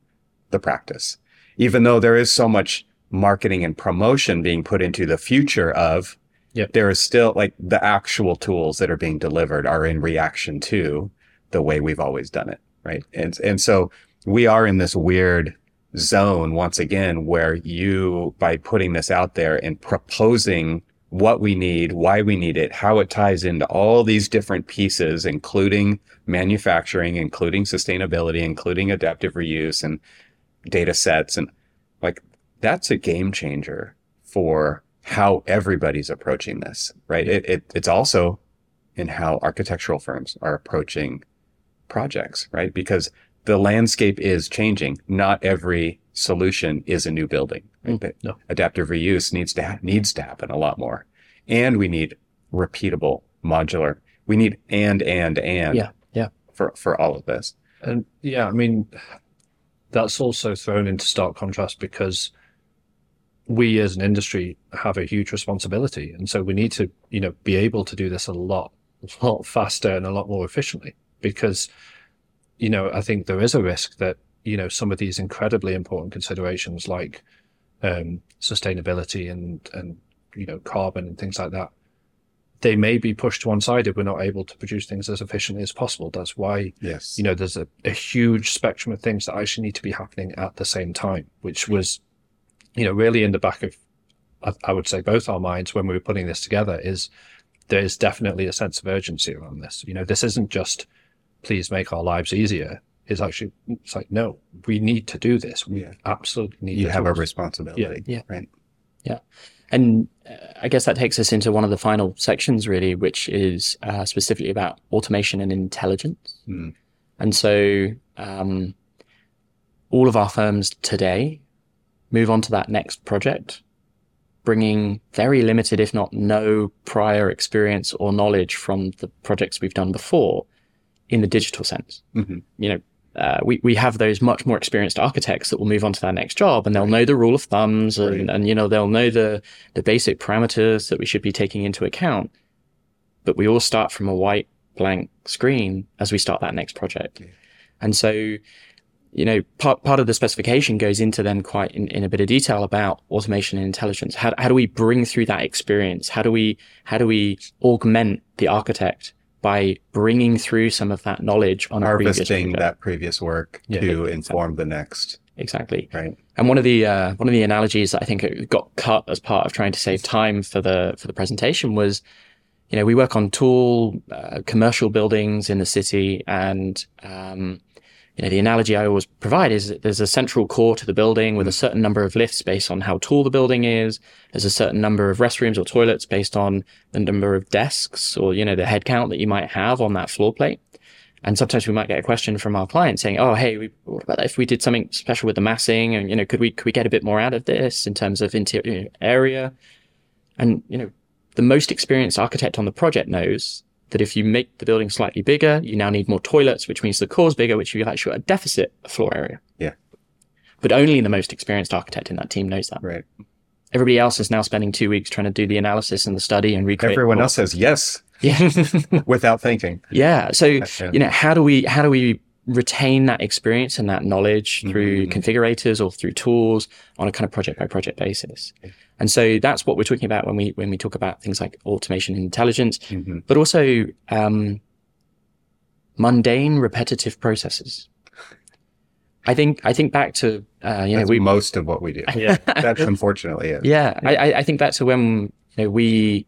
the practice. Even though there is so much marketing and promotion being put into the future of, Yep. there is still like the actual tools that are being delivered are in reaction to the way we've always done it. Right. And, and so we are in this weird zone once again where you, by putting this out there and proposing what we need, why we need it, how it ties into all these different pieces, including manufacturing, including sustainability, including adaptive reuse and data sets. And like, that's a game changer for how everybody's approaching this, right? It, it, it's also in how architectural firms are approaching projects, right? Because the landscape is changing. Not every solution is a new building. Right? That no. Adaptive reuse needs to ha- needs to happen a lot more, and we need repeatable, modular. We need and and and Yeah, yeah. for for all of this. And yeah, I mean, that's also thrown into stark contrast because we as an industry have a huge responsibility. And so we need to, you know, be able to do this a lot, a lot faster and a lot more efficiently because, you know, I think there is a risk that, you know, some of these incredibly important considerations like um, sustainability and, and, you know, carbon and things like that, they may be pushed to one side if we're not able to produce things as efficiently as possible. That's why Yes. you know, there's a, a huge spectrum of things that actually need to be happening at the same time, which was, you know, really in the back of, I, I would say, both our minds when we were putting this together is there is definitely a sense of urgency around this. You know, this isn't just please make our lives easier is actually it's like no we need to do this we Yeah. absolutely need You the have a responsibility. Yeah. yeah. Right. And uh, I guess that takes us into one of the final sections, really, which is uh, specifically about automation and intelligence. Mm. And so, um, all of our firms today move on to that next project, bringing very limited, if not no, prior experience or knowledge from the projects we've done before in the digital sense. hmm You know, uh, we, we have those much more experienced architects that will move on to their next job and they'll know the rule of thumbs and, Right. and you know they'll know the the basic parameters that we should be taking into account. But we all start from a white blank screen as we start that next project. Yeah. and so you know part part of the specification goes into then quite in, in a bit of detail about automation and intelligence. How, how do we bring through that experience? How do we how do we augment the architect by bringing through some of that knowledge on a previous Harvesting that previous work Yeah. to inform the next. exactly Right. and one of the uh, one of the analogies that I think got cut as part of trying to save time for the for the presentation was, you know, we work on tall uh, commercial buildings in the city, and um, you know, the analogy I always provide is that there's a central core to the building with a mm. certain number of lifts based on how tall the building is. There's a certain number of restrooms or toilets based on the number of desks or you know the headcount that you might have on that floor plate. And sometimes we might get a question from our client saying, "Oh, hey, we, what about if we did something special with the massing? And you know, could we could we get a bit more out of this in terms of interior area?" And you know, the most experienced architect on the project knows that if you make the building slightly bigger, you now need more toilets, which means the core's bigger, which you've actually got a deficit of floor area. Yeah. But only the most experienced architect in that team knows that. Right. Everybody else is now spending two weeks trying to do the analysis and the study and recreate. Everyone else says yes Yeah. without thinking. yeah. So you know how do we how do we retain that experience and that knowledge through Mhm. configurators or through tools on a kind of project by project basis and so that's what we're talking about when we when we talk about things like automation and intelligence hmm but also um, mundane repetitive processes i think i think back to uh, you know we most of what we do. yeah That unfortunately it. yeah, I, I- I think back to when you know, we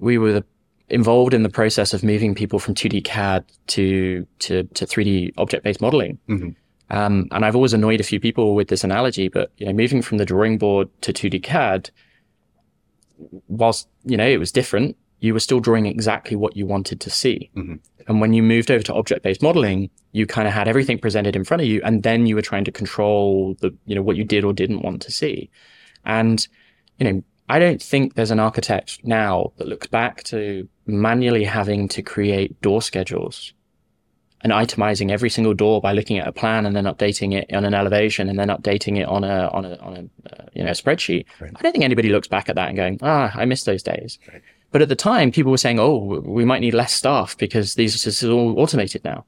we were the, involved in the process of moving people from 2D CAD to to, to 3D object based modeling. Mhm. Um, and I've always annoyed a few people with this analogy, but you know, moving from the drawing board to 2D CAD, whilst you know it was different, you were still drawing exactly what you wanted to see. Mhm. And when you moved over to object based modeling, you kind of had everything presented in front of you, and then you were trying to control the you know what you did or didn't want to see. And you know, I don't think there's an architect now that looks back to manually having to create door schedules and itemizing every single door by looking at a plan and then updating it on an elevation and then updating it on a on a on a uh, you know spreadsheet. Right. I don't think anybody looks back at that and going, ah, I miss those days. Right. But at the time, people were saying, oh, we might need less staff because these this is all automated now.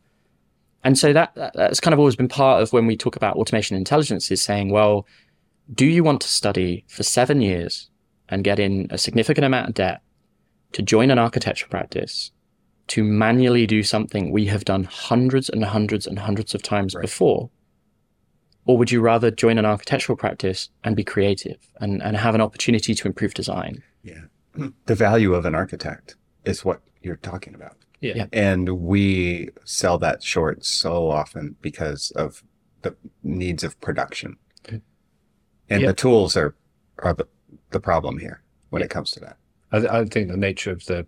And so that that- that's kind of always been part of when we talk about automation intelligence is saying, well, do you want to study for seven years and get in a significant amount of debt to join an architecture practice to manually do something we have done hundreds and hundreds and hundreds of times Right. before? Or would you rather join an architectural practice and be creative and, and have an opportunity to improve design? Yeah. The value of an architect is what you're talking about. yeah, Yeah. And we sell that short so often because of the needs of production. And Yeah. the tools are, are the, the problem here when Yeah. it comes to that. I, th- I think the nature of the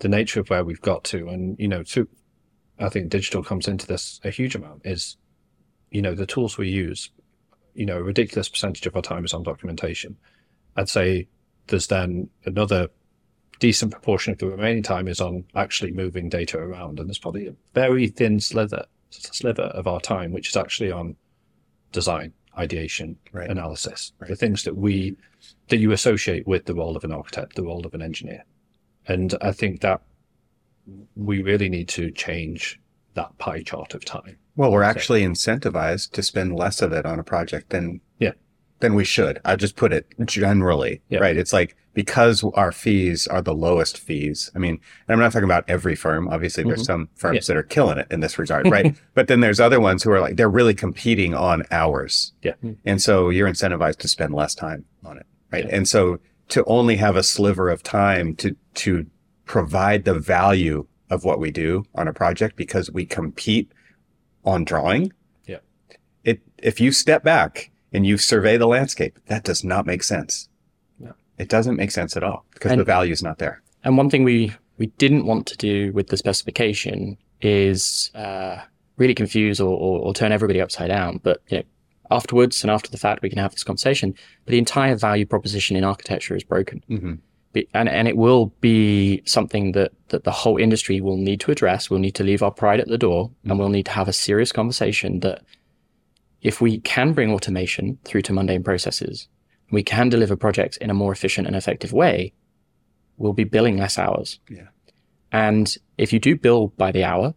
the nature of where we've got to, and you know, to I think digital comes into this a huge amount. Is you know the tools we use, you know, a ridiculous percentage of our time is on documentation. I'd say there's then another decent proportion of the remaining time is on actually moving data around, and there's probably a very thin sliver sliver of our time which is actually on design, ideation, Right. analysis, the things that we that you associate with the role of an architect, the role of an engineer. And I think that we really need to change that pie chart of time. Well, we're actually incentivized to spend less of it on a project than Yeah. than we should. I just put it generally, Yeah. right? It's like because our fees are the lowest fees. I mean, and I'm not talking about every firm. Obviously, there's some firms Mm-hmm. Yeah. that are killing it in this regard, right? but then there's other ones who are like they're really competing on hours, Yeah. and so you're incentivized to spend less time on it, right? Yeah. And so to only have a sliver of time to to provide the value of what we do on a project because we compete on drawing. Yeah. It if you step back and you survey the landscape, that does not make sense. No. It doesn't make sense at all because And- the value is not there. And one thing we, we didn't want to do with the specification is uh, really confuse or, or, or turn everybody upside down. But you know, afterwards and after the fact, we can have this conversation. But the entire value proposition in architecture is broken. Mm-hmm. Be- and, and it will be something that, that the whole industry will need to address. We'll need to leave our pride at the door and we'll need to have a serious conversation that if we can bring automation through to mundane processes, we can deliver projects in a more efficient and effective way, we'll be billing less hours. Yeah. And if you do bill by the hour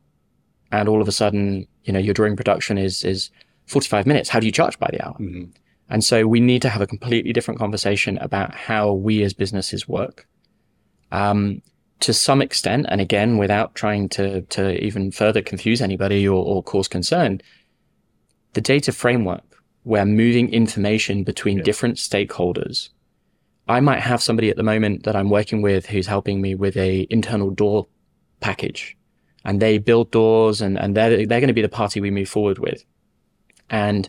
and all of a sudden, you know, your drawing production is, is 45 minutes, how do you charge by the hour? Mm-hmm. And so we need to have a completely different conversation about how we as businesses work. Um, to some extent, and again, without trying to, to even further confuse anybody or, or cause concern, the data framework where moving information between Yeah. different stakeholders. I might have somebody at the moment that I'm working with who's helping me with a internal door package and they build doors and, and they're, they're going to be the party we move forward with. And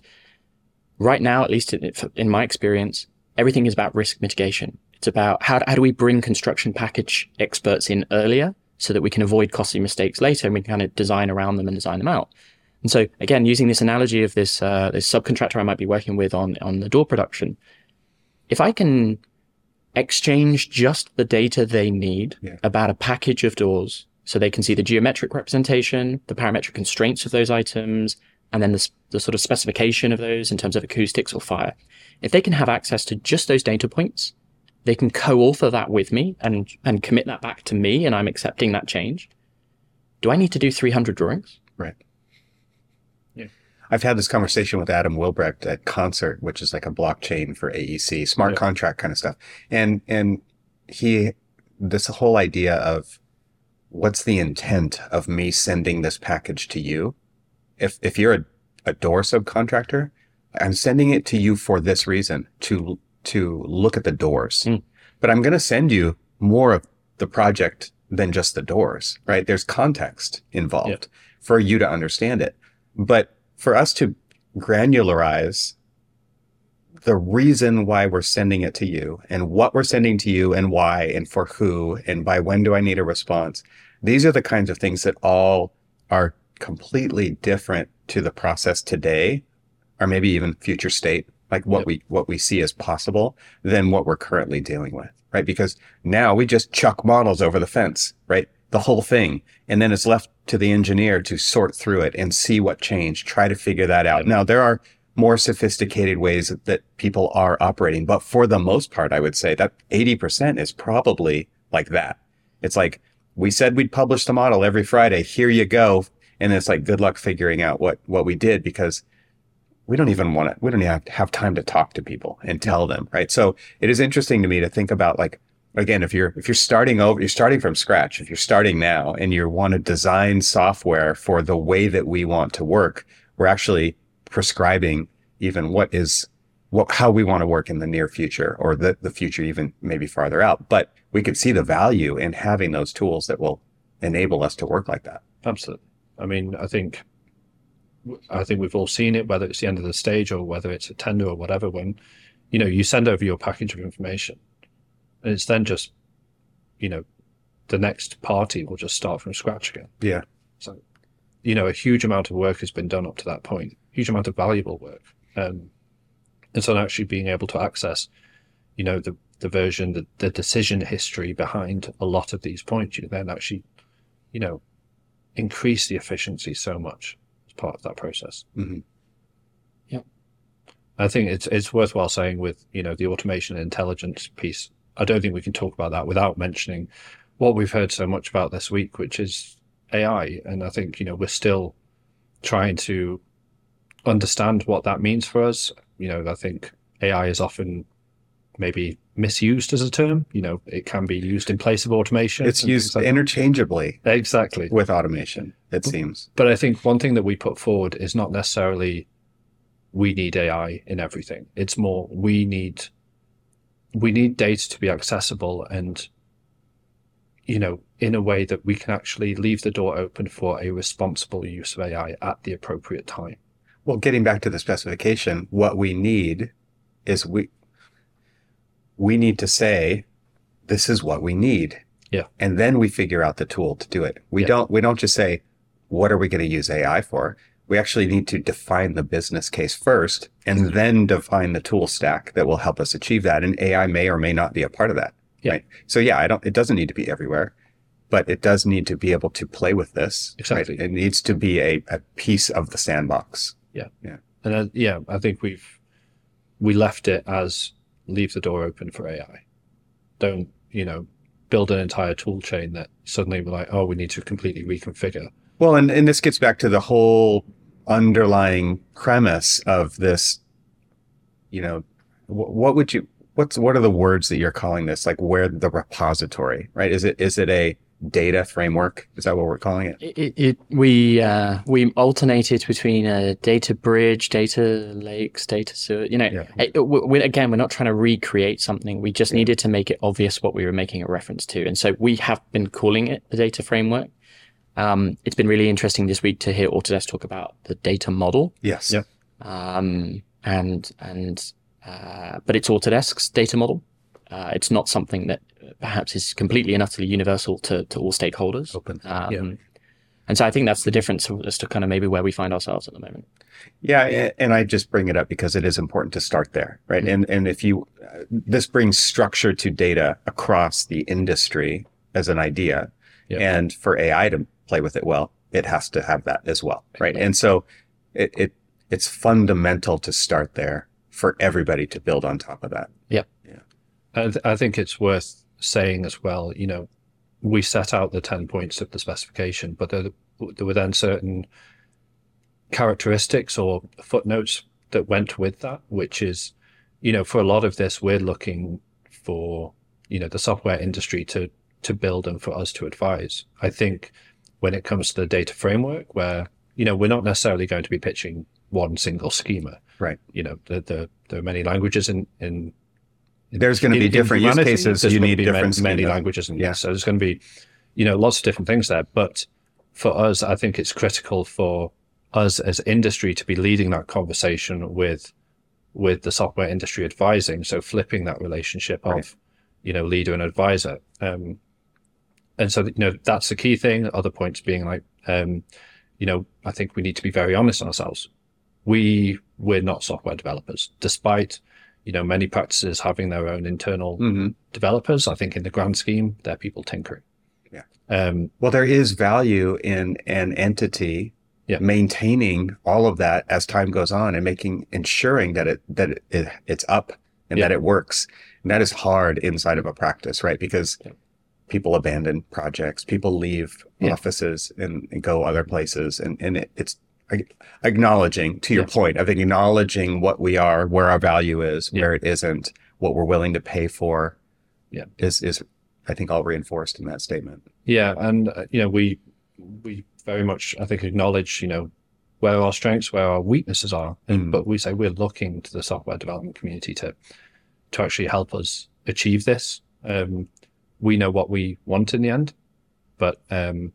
right now, at least in, in my experience, everything is about risk mitigation. It's about how, how do we bring construction package experts in earlier so that we can avoid costly mistakes later and we can kind of design around them and design them out. And so again, using this analogy of this, uh, this subcontractor I might be working with on, on the door production, if I can exchange just the data they need Yeah. about a package of doors so they can see the geometric representation, the parametric constraints of those items, and then the, the sort of specification of those in terms of acoustics or fire. If they can have access to just those data points, they can co-author that with me and, and commit that back to me and I'm accepting that change. Do I need to do 300 drawings? Right. Yeah. I've had this conversation with Adam Wilbrecht at Concert, which is like a blockchain for AEC, smart Yeah. contract kind of stuff. And and he this whole idea of what's the intent of me sending this package to you? If if you're a, a door subcontractor, I'm sending it to you for this reason to to look at the doors. Mm. But I'm going to send you more of the project than just the doors, right? There's context involved for you to understand it. But for us to granularize the reason why we're sending it to you and what we're sending to you and why and for who and by when do I need a response, these are the kinds of things that all are completely different to the process today or maybe even future state like what Yep. we what we see as possible than what we're currently dealing with right? Because now we just chuck models over the fence right? The whole thing. And then it's left to the engineer to sort through it and see what changed try to figure that out. Yep. now there are more sophisticated ways that- that people are operating but for the most part i would say that 80% is probably like that. It's like we said we'd publish the model every friday. Here you go and it's like good luck figuring out what what we did because we don't even want to we don't even have, have time to talk to people and tell them right? So it is interesting to me to think about like again if you're if you're starting over you're starting from scratch if you're starting now and you want to design software for the way that we want to work we're actually prescribing even what is what how we want to work in the near future or the, the future even maybe farther out. But we could see the value in having those tools that will enable us to work like that. Absolutely. I mean, I think, I think we've all seen it, whether it's the end of the stage or whether it's a tender or whatever. When, you know, you send over your package of information, and it's then just, you know, the next party will just start from scratch again. Yeah. So, you know, a huge amount of work has been done up to that point, huge amount of valuable work, um, and so actually being able to access, you know, the the version, the, the decision history behind a lot of these points, you then actually, you know, increase the efficiency so much as part of that process. hmm Yeah, I think it's it's worthwhile saying with you know the automation and intelligence piece. I don't think we can talk about that without mentioning what we've heard so much about this week, which is AI. And I think you know we're still trying to understand what that means for us. You know, I think AI is often maybe misused as a term. You know, it can be used in place of automation. it's used like- interchangeably exactly. with automation it seems But I think one thing that we put forward is not necessarily we need AI in everything. It's more we need we need data to be accessible and you know, in a way that we can actually leave the door open for a responsible use of AI at the appropriate time. Well, getting back to the specification, what we need is we we need to say this is what we need. Yeah. And then we figure out the tool to do it. We Yeah. don't we don't just say what are we going to use AI for? We actually need to define the business case first and then define the tool stack that will help us achieve that and AI may or may not be a part of that. Yeah. Right? So yeah, I don't it doesn't need to be everywhere, but it does need to be able to play with this. right? Exactly. It needs to be a, a piece of the sandbox. Yeah. Yeah. And uh, yeah, I think we've we left it as leave the door open for AI. Don't you know build an entire tool chain that suddenly we're like, oh, we need to completely reconfigure. Well, and, and this gets back to the whole underlying premise of this, you know, wh- what would you, what's, what are the words that you're calling this? Like where the repository, right? Is it, is it a data framework? Is that what we're calling it? It, it, it we uh, we alternated between a data bridge, data lakes, data sewer. You know, Yeah. it- we, we- again, we're not trying to recreate something. We just needed to make it obvious what we were making a reference to, and so we have been calling it the data framework. Um, it's been really interesting this week to hear Autodesk talk about the data model, Yes. Yeah. um, and and uh, but it's Autodesk's data model. Uh, it's not something that perhaps is completely and utterly universal to, to all stakeholders. Open. Um, Yeah. And so I think that's the difference as to kind of maybe where we find ourselves at the moment. Yeah, and I just bring it up because it is important to start there, right? And and if you, uh, this brings structure to data across the industry as an idea, Yeah. and for AI to play with it well, it has to have that as well, right? Yeah. And so, it, it it's fundamental to start there for everybody to build on top of that. I, th- I think it's worth saying as well, you know, we set out the 10 points of the specification, but there, there were then certain characteristics or footnotes that went with that, which is, you know, for a lot of this, we're looking for, you know, the software industry to, to build and for us to advise. I think when it comes to the data framework, where, you know, we're not necessarily going to be pitching one single schema. Right. You know, the, the, there are many languages in, in There's going to be in- in different use cases. there's You need be different many, many languages, and Yeah. so there's going to be, you know, lots of different things there. But for us, I think it's critical for us as industry to be leading that conversation with with the software industry advising. So flipping that relationship Right. of, you know, leader and advisor. Um, and so you know that's the key thing. Other points being like, um, you know, I think we need to be very honest on ourselves. We we're not software developers, despite you know many practices having their own internal hmm developers. I think in the grand scheme, they're people tinkering. Yeah. Um, Well, there is value in an entity Yeah. maintaining all of that as time goes on and making ensuring that it that it, it it's up and Yeah. that it works. And that is hard inside of a practice, right? Because Yeah. people abandon projects, people leave offices and, and go other places, and and it, it's acknowledging to your point of acknowledging what we are, where our value is, Yeah. where it isn't, what we're willing to pay for. Yeah. is is I think all reinforced in that statement. yeah, and uh, you know we we very much I think acknowledge you know where our strengths, where our weaknesses are, and Mm. but we say we're looking to the software development community to to actually help us achieve this. Um, we know what we want in the end, but um,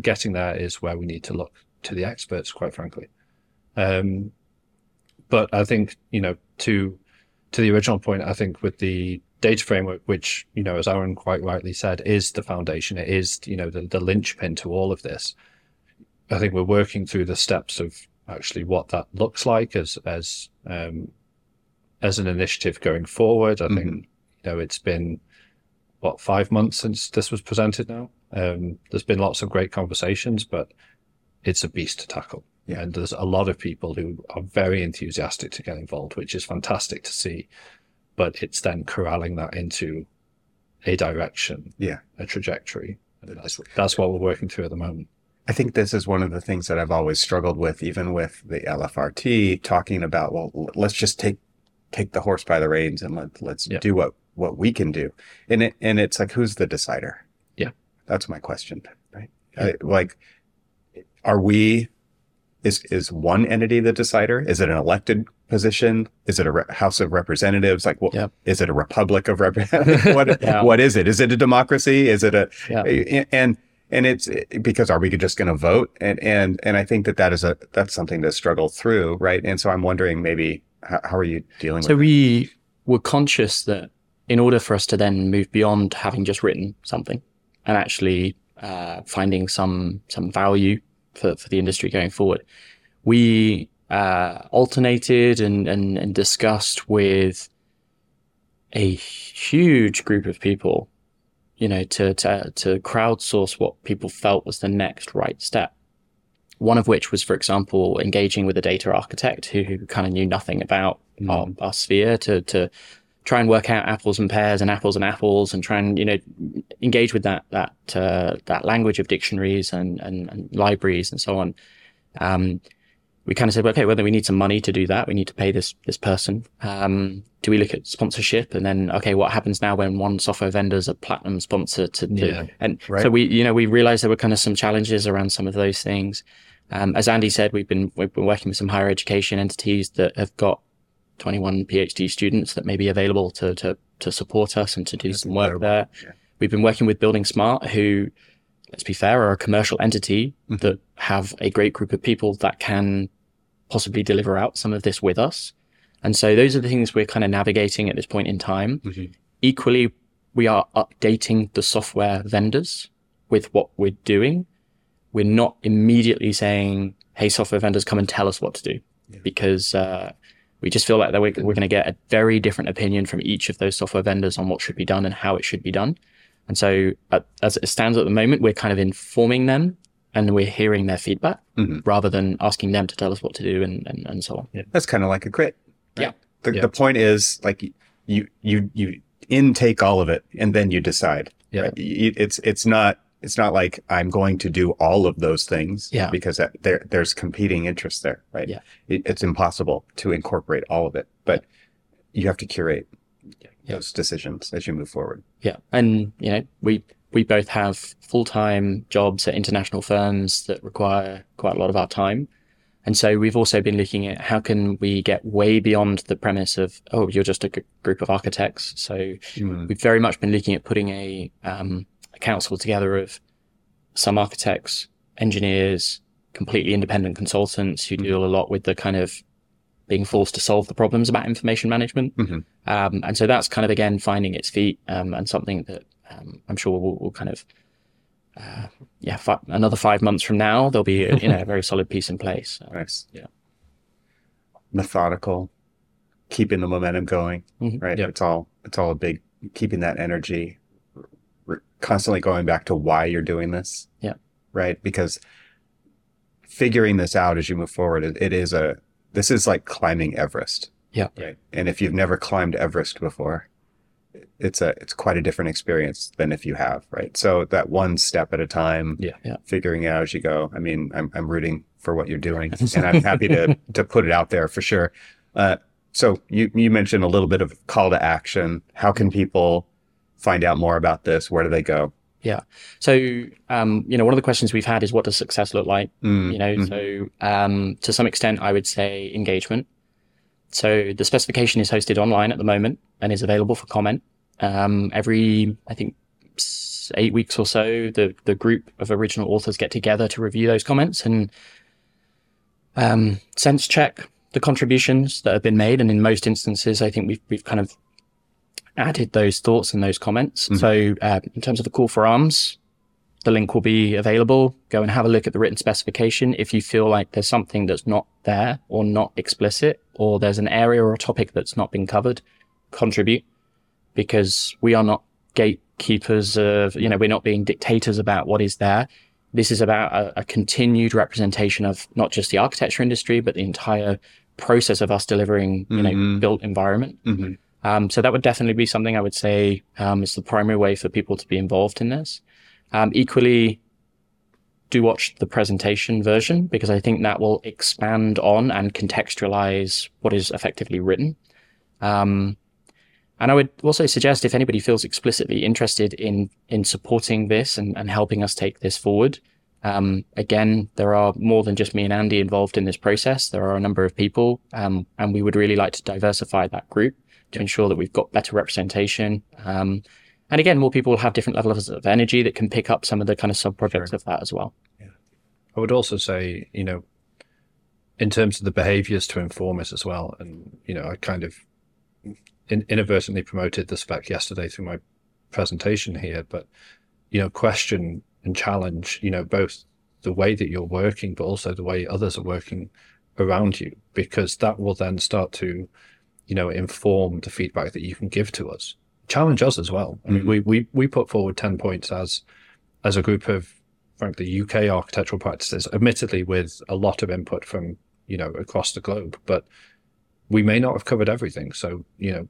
getting there is where we need to look to the experts, quite frankly. Um, but I think you know to to the original point, I think with the data framework, which you know, as Aaron quite rightly said, is the foundation. It is you know the the linchpin to all of this. I think we're working through the steps of actually what that looks like as as um, as an initiative going forward. I think Mhm. you know it's been what five months since this was presented now. Um, there's been lots of great conversations, but it's a beast to tackle. Yeah. And there's a lot of people who are very enthusiastic to get involved, which is fantastic to see. But it's then corralling that into a direction, Yeah. a trajectory. And that's, that's what we're working through at the moment. I think this is one of the things that I've always struggled with, even with the LFRT, talking about, well, let's just take take the horse by the reins and let let's Yeah. do what what we can do. And it and it's like, who's the decider? Yeah. that's my question. Right? I, like, are we? Is is one entity the decider? Is it an elected position? Is it a re- House of Representatives? Like, what is Yep. it a Republic of Representatives? what, Yeah. what is it? Is it a democracy? Is it a, Yeah. and, and it's because are we just going to vote? And, and, and I think that that is a, that's something to struggle through. Right. And so I'm wondering maybe how, how are you dealing So with So we were conscious that in order for us to then move beyond having just written something and actually uh, finding some some value for, for the industry going forward, we uh, alternated and, and, and discussed with a huge group of people, you know, to, to, to crowdsource what people felt was the next right step. One of which was, for example, engaging with a data architect who, who kind of knew nothing about our, our sphere to, to try and work out apples and pears and apples and apples and try and, you know, engage with that, that, uh, that language of dictionaries and, and, and libraries and so on. Um, we kind of said, okay, whether we need some money to do that, we need to pay this this person. Um, do we look at sponsorship and then okay, what happens now when one software vendor's a platinum sponsor to, to Yeah, and right. so we you know we realized there were kind of some challenges around some of those things. Um, as Andy said, we've been we've been working with some higher education entities that have got 21 PhD students that may be available to to to support us and to do some work incredible. there. Yeah. We've been working with buildingSMART, who, let's be fair, are a commercial entity Mhm. that have a great group of people that can possibly deliver out some of this with us. And so those are the things we're kind of navigating at this point in time. Mhm. Equally, we are updating the software vendors with what we're doing. We're not immediately saying, hey, software vendors, come and tell us what to do. Yeah. Because uh, we just feel like that we're, we're going to get a very different opinion from each of those software vendors on what should be done and how it should be done. And so, uh, as it stands at the moment, we're kind of informing them and we're hearing their feedback Mhm. rather than asking them to tell us what to do and, and, and so on. That's kind of like a crit. Yeah. The, Yeah. the point is like you, you, you intake all of it and then you decide. Yeah. Right? It's, it's not, it's not like I'm going to do all of those things. Yeah. Because that, there, there's competing interests there, right? Yeah. It, it's impossible to incorporate all of it, but you have to curate Yeah. those decisions as you move forward. Yeah. And, you know, we, we both have full time jobs at international firms that require quite a lot of our time. And so we've also been looking at how can we get way beyond the premise of, oh, you're just a g- group of architects. So Mm. we've very much been looking at putting a, um, a council together of some architects, engineers, completely independent consultants who deal a lot with the kind of being forced to solve the problems about information management. Mhm. Um, and so that's kind of again finding its feet um, and something that um, I'm sure will, will kind of uh, yeah fi- another five months from now there'll be you know a very solid piece in place. Nice. Yeah. Methodical, keeping the momentum going, Mhm. right? Yep. It's all, it's all a big, keeping that energy, constantly going back to why you're doing this. Yeah. Right. Because figuring this out as you move forward, it, it is a, this is like climbing Everest. Yeah. Right. And if you've never climbed Everest before, it's a, it's quite a different experience than if you have. Right. So that one step at a time, Yeah. Yeah. figuring it out as you go. I mean, I'm, I'm rooting for what you're doing and I'm happy to, to put it out there for sure. Uh, so you, you mentioned a little bit of call to action. How can people find out more about this? Where do they go? Yeah. So um, you know one of the questions we've had is what does success look like? Mm, you know mm, so um, to some extent i would say engagement so the specification is hosted online at the moment and is available for comment um, every i think eight weeks or so the, the group of original authors get together to review those comments and um, sense check the contributions that have been made and in most instances i think we've, we've kind of added those thoughts and those comments Mhm. so uh, in terms of the call for arms the link will be available. Go and have a look at the written specification. If you feel like there's something that's not there or not explicit, or there's an area or a topic that's not been covered, contribute because we are not gatekeepers of, you know, we're not being dictators about what is there. This is about a, a continued representation of not just the architecture industry, but the entire process of us delivering, you know, Mhm. built environment. mhm. Um, so that would definitely be something I would say um, is the primary way for people to be involved in this. Um, equally, do watch the presentation version because I think that will expand on and contextualize what is effectively written. Um, and I would also suggest if anybody feels explicitly interested in in supporting this and, and helping us take this forward, Um, again, there are more than just me and Andy involved in this process. There are a number of people, um, and we would really like to diversify that group to ensure that we've got better representation. Um, and again, more people will have different levels of energy that can pick up some of the kind of sub projects Sure. of that as well. Yeah. I would also say, you know, in terms of the behaviors to inform us as well. And, you know, I kind of in, inadvertently promoted the spec yesterday through my presentation here, but, you know, question and challenge, you know, both the way that you're working, but also the way others are working around you, because that will then start to, you know, inform the feedback that you can give to us. Challenge us as well. I mean, mm-hmm. we, we, we put forward 10 points as, as a group of frankly UK architectural practices, admittedly with a lot of input from you know across the globe, but we may not have covered everything. So you know,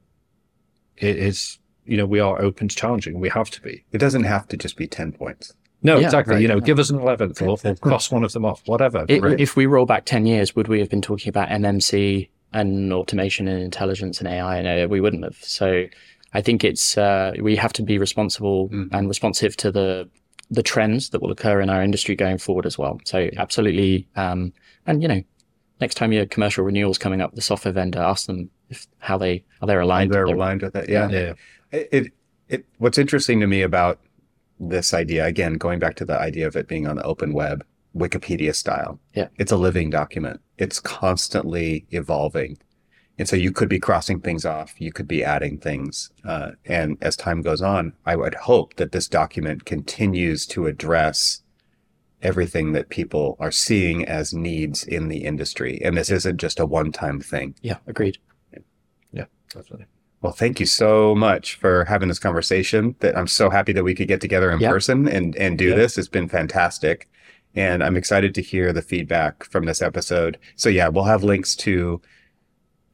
it is you know we are open to challenging. We have to be. It doesn't have to just be 10 points. No, Yeah, exactly. right. You know, give us an eleventh or, or cross one of them off, whatever. I- Right. If we roll back 10 years, would we have been talking about MMC and automation and intelligence and AI? No, we wouldn't have. So I think it's, uh, we have to be responsible Mhm. and responsive to the, the trends that will occur in our industry going forward as well. So absolutely. Um, and you know, next time your commercial renewals coming up, the software vendor, ask them if, how they, how they're aligned. They're with their- aligned with it. Yeah. yeah, It, it, it, what's interesting to me about this idea, again, going back to the idea of it being on the open web, Wikipedia style. Yeah. It's a living document. It's constantly evolving. And so you could be crossing things off. You could be adding things. Uh, and as time goes on, I would hope that this document continues to address everything that people are seeing as needs in the industry. And this isn't just a one time thing. Yeah, agreed. Yeah, definitely. Well, thank you so much for having this conversation. That I'm so happy that we could get together in Yeah. person and and do Yeah. this. It's been fantastic, and I'm excited to hear the feedback from this episode. So yeah, we'll have links to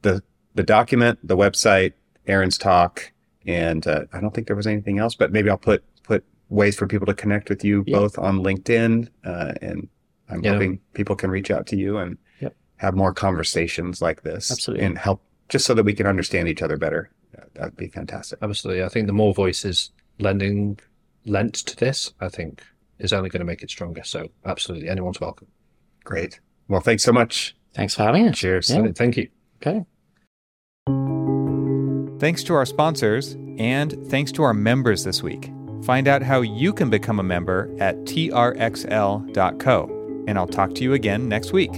the the document, the website, Aaron's talk, and uh, I don't think there was anything else, but maybe I'll put put ways for people to connect with you Yeah. both on LinkedIn, uh, and I'm Yeah. hoping people can reach out to you and Yep. have more conversations like this, Absolutely. and help just so that we can understand each other better. That- That'd be fantastic. Absolutely. I think the more voices lending lent to this, I think, is only going to make it stronger. So absolutely, anyone's welcome. Great. Well, thanks so much. Thanks for having us. Cheers. Yeah. Thank you. Okay. Thanks to our sponsors and thanks to our members this week. Find out how you can become a member at trxl.co. And I'll talk to you again next week.